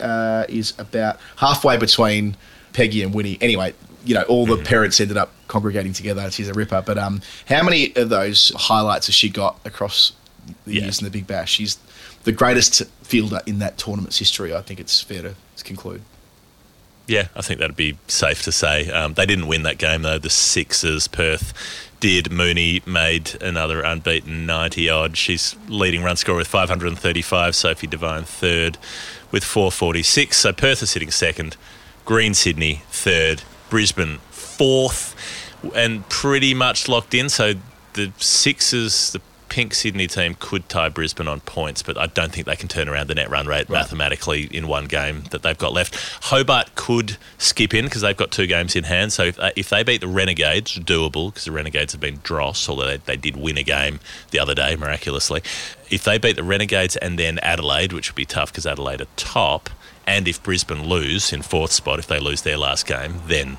uh, is about halfway between Peggy and Winnie. Anyway, you know, all the parents ended up congregating together. She's a ripper. But um, how many of those highlights has she got across the years in the Big Bash? She's the greatest fielder in that tournament's history. I think it's fair to conclude. Yeah, I think that'd be safe to say. Um, they didn't win that game though. The Sixers, Perth did. Mooney made another unbeaten 90 odd. She's leading run scorer with 535. Sophie Devine third with 446. So Perth is sitting second. Green Sydney third. Brisbane fourth, and pretty much locked in. So the Sixers, the Pink Sydney team could tie Brisbane on points, but I don't think they can turn around the net run rate mathematically in one game that they've got left. Hobart could skip in because they've got two games in hand. So if, uh, if they beat the Renegades, doable because the Renegades have been dross, although they, they did win a game the other day miraculously. If they beat the Renegades and then Adelaide, which would be tough because Adelaide are top, and if Brisbane lose in fourth spot, if they lose their last game, then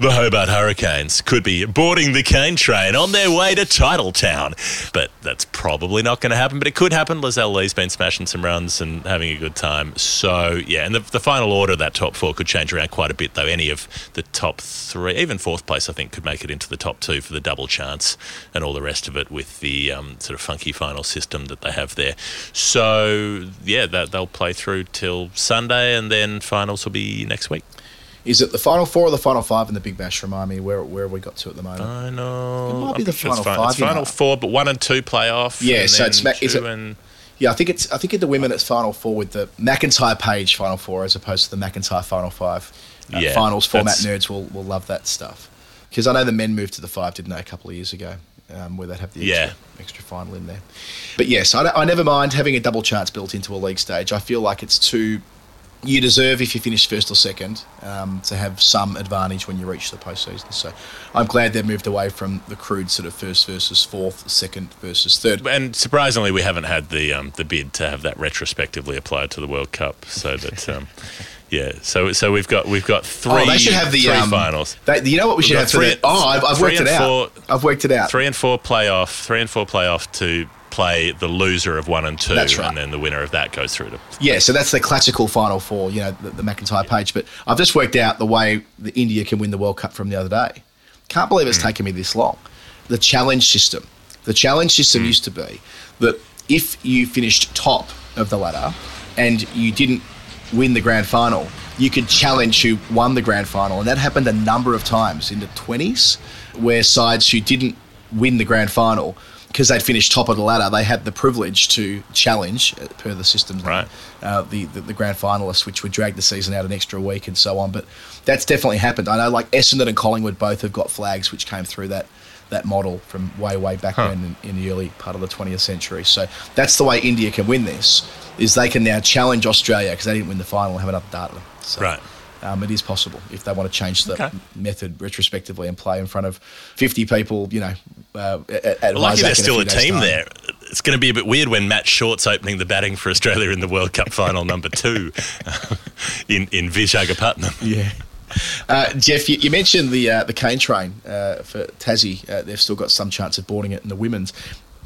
The Hobart Hurricanes could be boarding the cane train on their way to Titletown. But that's probably not going to happen, but it could happen. Lizelle Lee's been smashing some runs and having a good time. So, yeah, and the, the final order of that top four could change around quite a bit, though. Any of the top three, even fourth place, I think, could make it into the top two for the double chance and all the rest of it with the um, sort of funky final system that they have there. So, yeah, that, they'll play through till Sunday, and then finals will be next week. Is it the final four or the final five in the Big Bash? Remind me where where have we got to at the moment? I know. It might I'm be the final five. It's final know. four, but one and two play off. Yeah, so it's Ma- is it- and Yeah, I think it's I think in the women it's final four with the McIntyre Page final four as opposed to the McIntyre final five. Uh, Yeah, finals format nerds will, will love that stuff because I know the men moved to the five, didn't they, a couple of years ago, um, where they'd have the extra, Yeah. extra final in there. But yes, I, I never mind having a double chance built into a league stage. I feel like it's too. You deserve if you finish first or second um, to have some advantage when you reach the postseason. So I'm glad they've moved away from the crude sort of first versus fourth, second versus third. And surprisingly, we haven't had the um, the bid to have that retrospectively applied to the World Cup. So that, um, yeah. So so we've got we've got three. Oh, they should have the three um, finals. They, you know what we should have for three- the, Oh, I've, I've worked it and out. I've worked it out. Three and four playoff. Three and four playoff to play the loser of one and two, right. and then the winner of that goes through to. Yeah, so that's the classical final four. You know, the, the McIntyre page. But I've just worked out the way the India can win the World Cup from the other day. Can't believe it's hmm. taken me this long. The challenge system. The challenge system hmm. used to be that if you finished top of the ladder and you didn't win the grand final, you could challenge who won the grand final, and that happened a number of times in the twenties, where sides who didn't win the grand final because they'd finished top of the ladder, they had the privilege to challenge uh, per the system, right? Uh, the, the the grand finalists, which would drag the season out an extra week and so on. But that's definitely happened. I know, like Essendon and Collingwood both have got flags which came through that that model from way way back Huh. when in, in the early part of the 20th century. So that's the way India can win this. Is they can now challenge Australia because they didn't win the final and have another data them. So, Right. Um, it is possible if they want to change the Okay. method retrospectively and play in front of 50 people, you know, uh, at, at Well, lucky there's still few a team time. there. It's going to be a bit weird when Matt Short's opening the batting for Australia in the World Cup final number two in in Visakhapatnam. Yeah. Uh, Geoff, you, you mentioned the uh, the cane train uh, for Tassie. Uh, they've still got some chance of boarding it in the women's.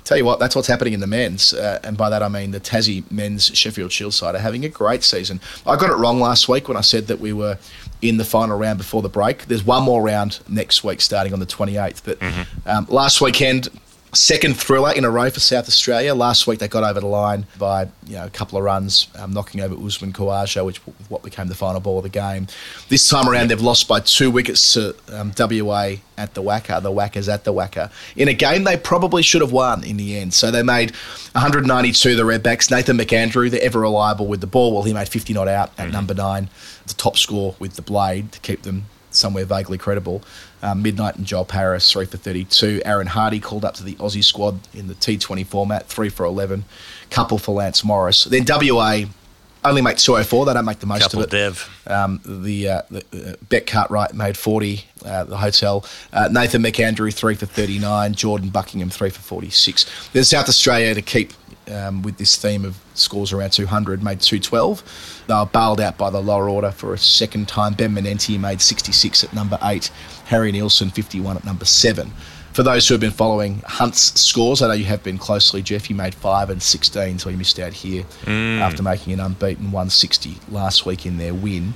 Tell you what, that's what's happening in the men's, uh, and by that I mean the Tassie men's Sheffield Shield side are having a great season. I got it wrong last week when I said that we were in the final round before the break. There's one more round next week, starting on the 28th. But um, last weekend, second thriller in a row for South Australia. Last week they got over the line by you know a couple of runs, um, knocking over Usman Khawaja, which was what became the final ball of the game. This time around they've lost by two wickets to um, WA at the WACA. The Wackers at the WACA in a game they probably should have won in the end. So they made 192 the Redbacks. Nathan McAndrew, the ever reliable with the ball, well he made 50 not out at number nine, the top score with the blade to keep them somewhere vaguely credible. Um, Midnight and Joel Paris, 3 for 32. Aaron Hardie called up to the Aussie squad in the T20 format, 3 for 11. Couple for Lance Morris. Then WA only make 204. They don't make the most Couple of it. Dev. Um, the uh, the uh, Bet Cartwright made 40. Uh, the hotel. Uh, Nathan McAndrew three for 39. Jordan Buckingham three for 46. Then South Australia to keep um, with this theme of scores around 200 made 212. They were bailed out by the lower order for a second time. Ben Manenti made 66 at number eight. Harry Nielsen 51 at number seven. For those who have been following Hunt's scores, I know you have been closely, Geoff. You made five and 16, so you missed out here Mm. after making an unbeaten 160 last week in their win.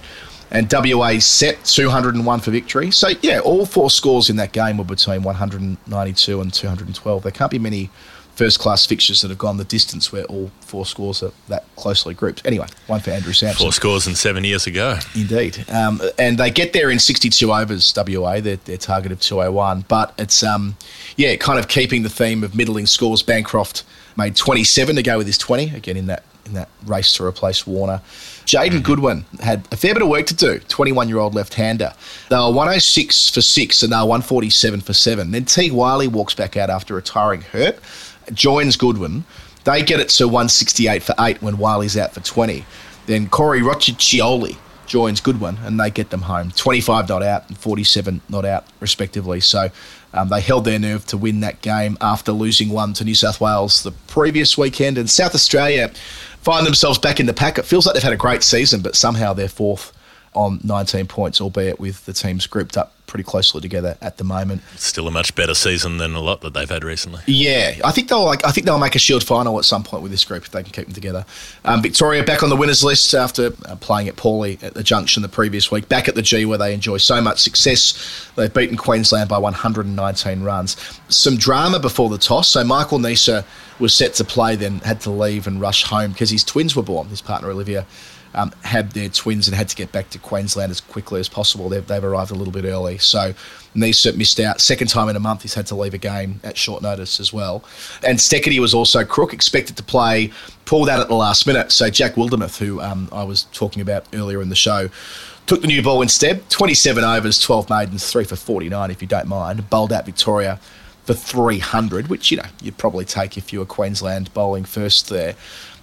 And WA set 201 for victory. So, yeah, all four scores in that game were between 192 and 212. There can't be many first class fixtures that have gone the distance where all four scores are that closely grouped. Anyway, one for Andrew Samson. Four scores and seven years ago. Indeed. Um, and they get there in 62 overs, WA, their, their target of 201. But it's, um, yeah, kind of keeping the theme of middling scores. Bancroft made 27 to go with his 20, again, in that in that race to replace Warner. Jayden Goodwin had a fair bit of work to do, 21 year old left hander. They were 106 for six and they were 147 for seven. Then Teague Wyllie walks back out after retiring hurt, joins Goodwin. They get it to 168 for eight when Wyllie's out for 20. Then Corey Rocchiccioli joins Goodwin and they get them home. 25 not out and 47 not out, respectively. So um, they held their nerve to win that game after losing one to New South Wales the previous weekend. And South Australia find themselves back in the pack. It feels like they've had a great season, but somehow they're fourth on 19 points, albeit with the teams grouped up pretty closely together at the moment. Still a much better season than a lot that they've had recently. Yeah, I think they'll like. I think they'll make a Shield final at some point with this group if they can keep them together. Um, Victoria back on the winners list after uh, playing it poorly at the Junction the previous week. Back at the G where they enjoy so much success. They've beaten Queensland by 119 runs. Some drama before the toss. So Michael Neser was set to play, then had to leave and rush home because his twins were born. His partner Olivia um, had their twins and had to get back to Queensland as quickly as possible. They've, they've arrived a little bit early. So Neser missed out. Second time in a month, he's had to leave a game at short notice as well. And Steketee was also crook, expected to play, pulled out at the last minute. So Jack Wildermuth, who um, I was talking about earlier in the show, took the new ball instead. 27 overs, 12 maidens, 3 for 49 if you don't mind. Bowled out Victoria for 300, which, you know, you'd probably take if you were Queensland bowling first there.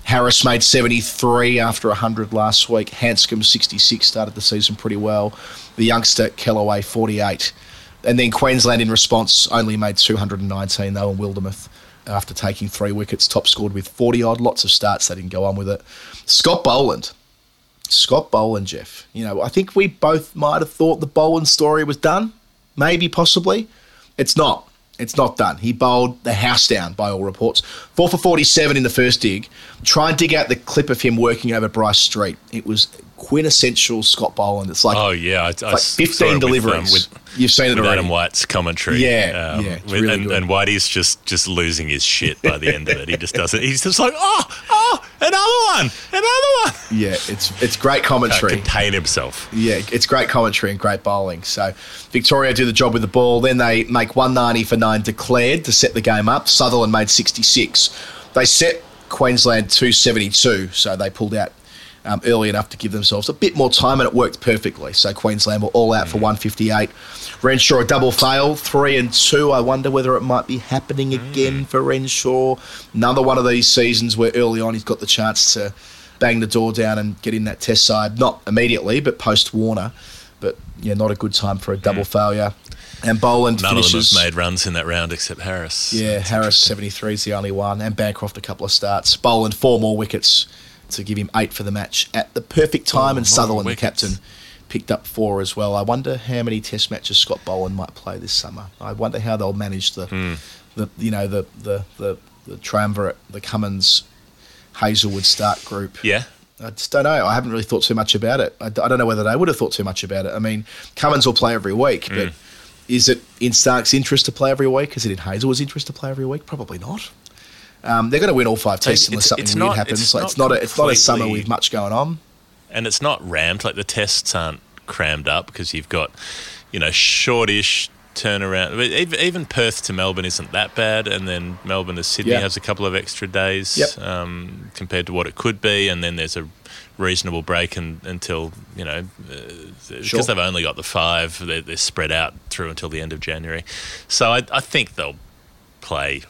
Harris made 73 after 100 last week. Handscomb 66 started the season pretty well. The youngster Kellaway 48. And then Queensland in response only made 219 though and Wildermuth after taking three wickets, top scored with 40 odd. Lots of starts, they didn't go on with it. Scott Boland. Scott Boland, Geoff. You know, I think we both might have thought the Boland story was done. Maybe, possibly. It's not. It's not done. He bowled the house down by all reports. Four for 47 in the first dig. Try and dig out the clip of him working over Bryce Street. It was quintessential Scott Boland. It's like oh yeah, I, it's I like saw it 15 with, um, deliveries. with, You've seen it with already. Adam White's commentary. Yeah, um, yeah, with- really and, good. and Whitey's just just losing his shit by the end of it. He just doesn't. He's just like, oh, oh, another one, another one. Yeah, it's it's great commentary. Contain himself. Yeah, it's great commentary and great bowling. So Victoria do the job with the ball. Then they make 190 for nine declared to set the game up. Sutherland made 66. They set Queensland 272, so they pulled out um, early enough to give themselves a bit more time, and it worked perfectly. So Queensland were all out for mm. 158. Renshaw a double fail, three and two. I wonder whether it might be happening mm. again for Renshaw. Another one of these seasons where early on he's got the chance to bang the door down and get in that test side. Not immediately, but post Warner. But yeah, not a good time for a double mm. failure. And Boland None finishes. of them have made runs in that round except Harris. Yeah, Harris 73 is the only one, and Bancroft a couple of starts. Boland four more wickets to give him eight for the match at the perfect time, Four and Sutherland, the captain, picked up four as well. I wonder how many Test matches Scott Boland might play this summer. I wonder how they'll manage the, Hmm. the you know the the the, the triumvirate, the Cummins, Hazlewood Starc group. Yeah. I just don't know. I haven't really thought too much about it. I don't know whether they would have thought too much about it. I mean, Cummins will play every week, but Mm. is it in Starc's interest to play every week? Is it in Hazlewood's interest to play every week? Probably not. Um, they're going to win all five tests unless something weird not- happens. it's Like, not it's not a it's not a summer with much going on. and it's not rammed like the tests aren't crammed up because you've got you know shortish turnaround even perth to melbourne isn't that bad and then melbourne to sydney Yeah. has a couple of extra days Yep. um, compared to what it could be and then there's a reasonable break and, until you know because Sure. they've only got the five they're, they're spread out through until the end of january so I, I think they'll play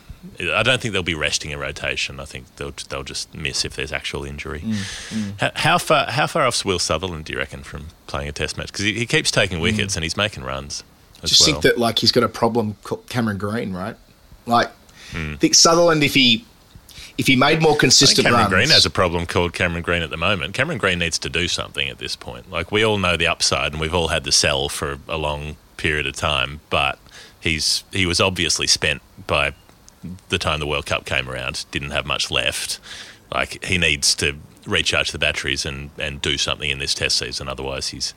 I don't think they'll be resting in rotation. I think they'll they'll just miss if there's actual injury. Mm, How, how far how far off's Will Sutherland do you reckon from playing a Test match? Because he, he keeps taking wickets and he's making runs as Mm. Just well. think that like he's got a problem called Cameron Green, right? Like, Hmm. I think Sutherland if he if he made more consistent Cameron runs, Green has a problem called Cameron Green at the moment. Cameron Green needs to do something at this point. Like we all know the upside, and we've all had the sell for a long period of time. But he's he was obviously spent by the time the World Cup came around. Didn't have much left. Like he needs to recharge the batteries and, and do something in this Test season. Otherwise, he's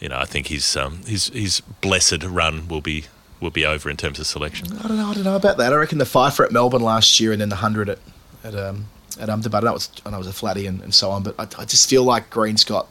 you know I think his um, his his blessed run will be will be over in terms of selection. I don't know. I don't know about that. I reckon the five for at Melbourne last year, and then the hundred at at um at Ahmedabad. I know it was I know it was a flatty and, and so on, but I, I just feel like Green's got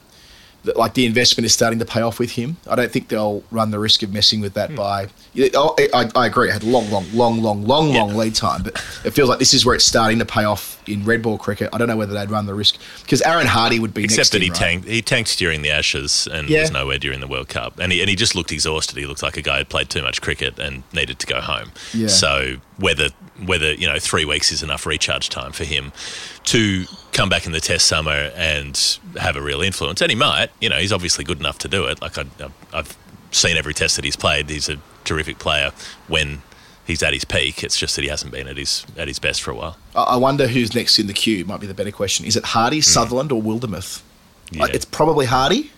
that like the investment is starting to pay off with him. I don't think they'll run the risk of messing with Hmm. that by. I, I, I agree. It had a long, long, long, long, long, long lead time, but it feels like this is where it's starting to pay off in red ball cricket. I don't know whether they'd run the risk because Aaron Hardie would be next Except that he right? tanked. He tanked during the Ashes and Yeah. was nowhere during the World Cup, and he and he just looked exhausted. He looked like a guy who'd played too much cricket and needed to go home. Yeah. So whether whether you know three weeks is enough recharge time for him to come back in the Test summer and have a real influence, and he might. You know, he's obviously good enough to do it. Like I, I've seen every Test that he's played. He's a terrific player when. He's at his peak. It's just that he hasn't been at his at his best for a while. I wonder who's next in the queue. Might be the better question. Is it Hardie, Sutherland, or Wildermuth? Hmm. Yeah. it's probably Hardie.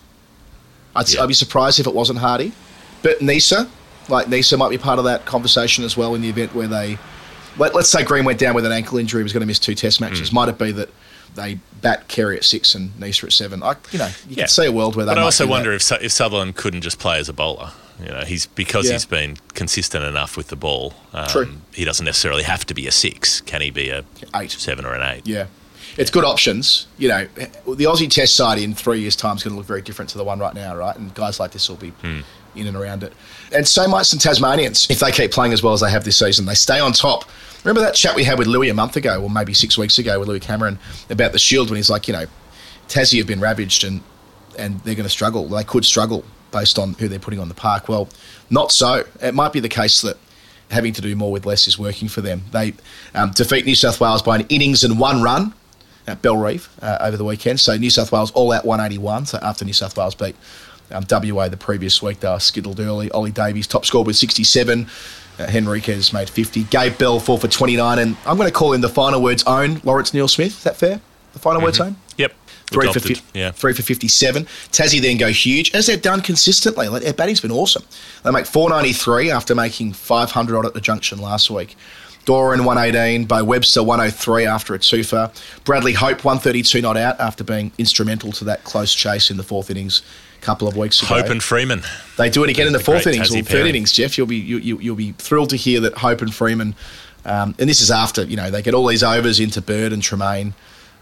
I'd, I'd be surprised if it wasn't Hardie. But Neser, like Neser might be part of that conversation as well in the event where they, let, us say Green went down with an ankle injury, was going to miss two test matches. Mm. Might it be that they bat Carey at six and Neser at seven? I, you know, you Yeah. can see a world where they But I also that. wonder if, if Sutherland couldn't just play as a bowler. You know, he's because Yeah. he's been consistent enough with the ball. Um, True. He doesn't necessarily have to be a six. Can he be a eight, seven, or an eight? Yeah. It's good options. You know, the Aussie Test side in three years' time is going to look very different to the one right now, right? And guys like this will be Hmm. in and around it. And so might some Tasmanians if they keep playing as well as they have this season. They stay on top. Remember that chat we had with Louis a month ago, or maybe six weeks ago, with Louis Cameron about the Shield when he's like, you know, Tassie have been ravaged and and they're going to struggle. They could struggle based on who they're putting on the park. Well, not so. It might be the case that having to do more with less is working for them. They um, defeat New South Wales by an innings and one run at Bellerive uh, over the weekend. So New South Wales all out 181. So after New South Wales beat um, WA the previous week, they were skittled early. Ollie Davies top score with 67. Uh, Henriques made 50. Gabe Bell four for 29. And I'm going to call in the final words own Lawrence Neil Smith. Is that fair? The final words own? Yep. Three for, fi- yeah. three for 57. Tassie then go huge, as they've done consistently. Like, their batting's been awesome. They make 493 after making 500 odd at the junction last week. Doran 118, by Webster 103 after a twofer. Bradley Hope 132 not out after being instrumental to that close chase in the fourth innings couple of weeks ago. Hope and Freeman. They do it again in the The fourth innings or third pairing. innings, Geoff. You'll be you, you, you'll be thrilled to hear that Hope and Freeman, um, and this is after you know they get all these overs into Bird and Tremain.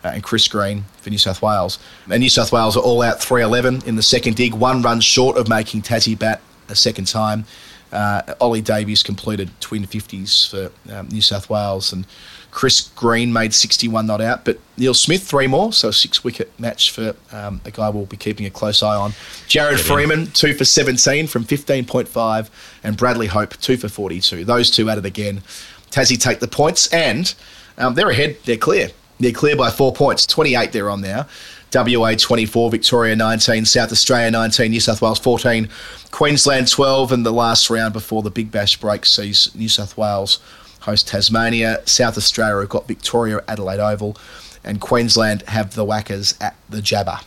Uh, and Chris Green for New South Wales. And New South Wales are all out 311 in the second dig, one run short of making Tassie bat a second time. Uh, Ollie Davies completed twin 50s for um, New South Wales, and Chris Green made 61 not out. But Neil Smith, three more, so a six wicket match for um, a guy we'll be keeping a close eye on. Jared Get in. Freeman, two for 17 from 15.5, and Bradley Hope, two for 42. Those two at it again. Tassie take the points, and um, they're ahead, they're clear. They're clear by four points, 28 they're on now. WA 24, Victoria 19, South Australia 19, New South Wales 14, Queensland 12, and the last round before the Big Bash break sees New South Wales host Tasmania. South Australia have got Victoria Adelaide Oval, and Queensland have the Whackers at the Gabba.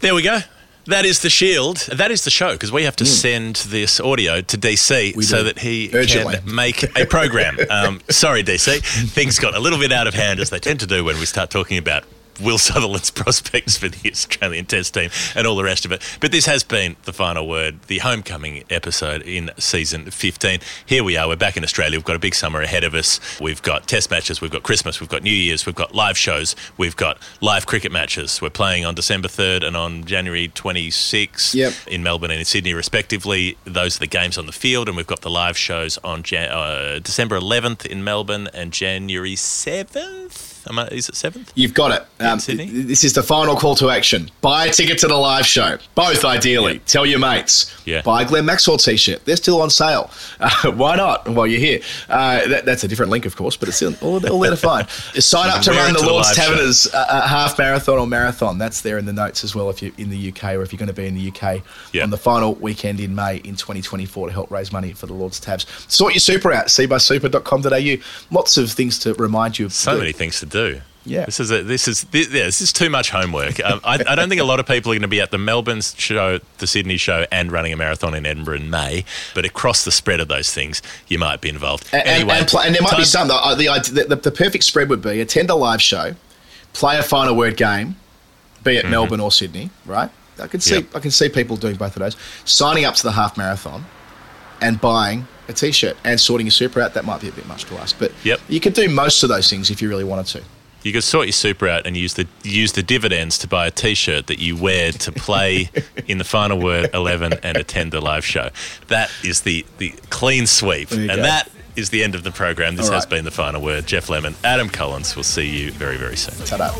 There we go. That is the shield. That is the show because we have to send this audio to DC so that he Urgently. can make a program. um, sorry, DC. Things got a little bit out of hand as they tend to do when we start talking about Will Sutherland's prospects for the Australian Test team and all the rest of it. But this has been the final word, the homecoming episode in season 15. Here we are. We're back in Australia. We've got a big summer ahead of us. We've got Test matches. We've got Christmas. We've got New Year's. We've got live shows. We've got live cricket matches. We're playing on December 3rd and on January 26th Yep. in Melbourne and in Sydney, respectively. Those are the games on the field, and we've got the live shows on Jan- uh, December 11th in Melbourne and January 7th. Is it 7th? You've got it. Um, Sydney? This is the final call to action. Buy a ticket to the live show. Both, ideally. Tell your mates. Yeah. Buy a Glenn Maxwell t shirt. They're still on sale. Uh, why not while you're here? Uh, that, that's a different link, of course, but it's still all, all there to find. Sign up to run the to Lord's. Taverners uh, uh, half marathon or marathon. That's there in the notes as well if you're in the UK or if you're going to be in the UK Yeah. on the final weekend in May in 2024 to help raise money for the Lord's Tavs. Sort your super out. cbussuper.com.au. Lots of things to remind you of. So many things to do. Yeah. This is a, this is this, yeah, this is too much homework. Um, I, I don't think a lot of people are going to be at the Melbourne show, the Sydney show, and running a marathon in Edinburgh in May. But across the spread of those things, you might be involved. And, anyway, and, and there might be some. The, the, the, the, the perfect spread would be attend a live show, play a final word game, be it Melbourne or Sydney, right? I can see Yep. I can see people doing both of those. Signing up to the half marathon and buying a t-shirt and sorting your super out. That might be a bit much to ask, but Yep. you could do most of those things if you really wanted to. You could sort your super out and use the use the dividends to buy a T-shirt that you wear to play in the final word eleven and attend the live show. That is the the clean sweep, and go. that is the end of the program. This All has been the final word. Geoff Lemon, Adam Collins. We'll see you very very soon. Ta-da.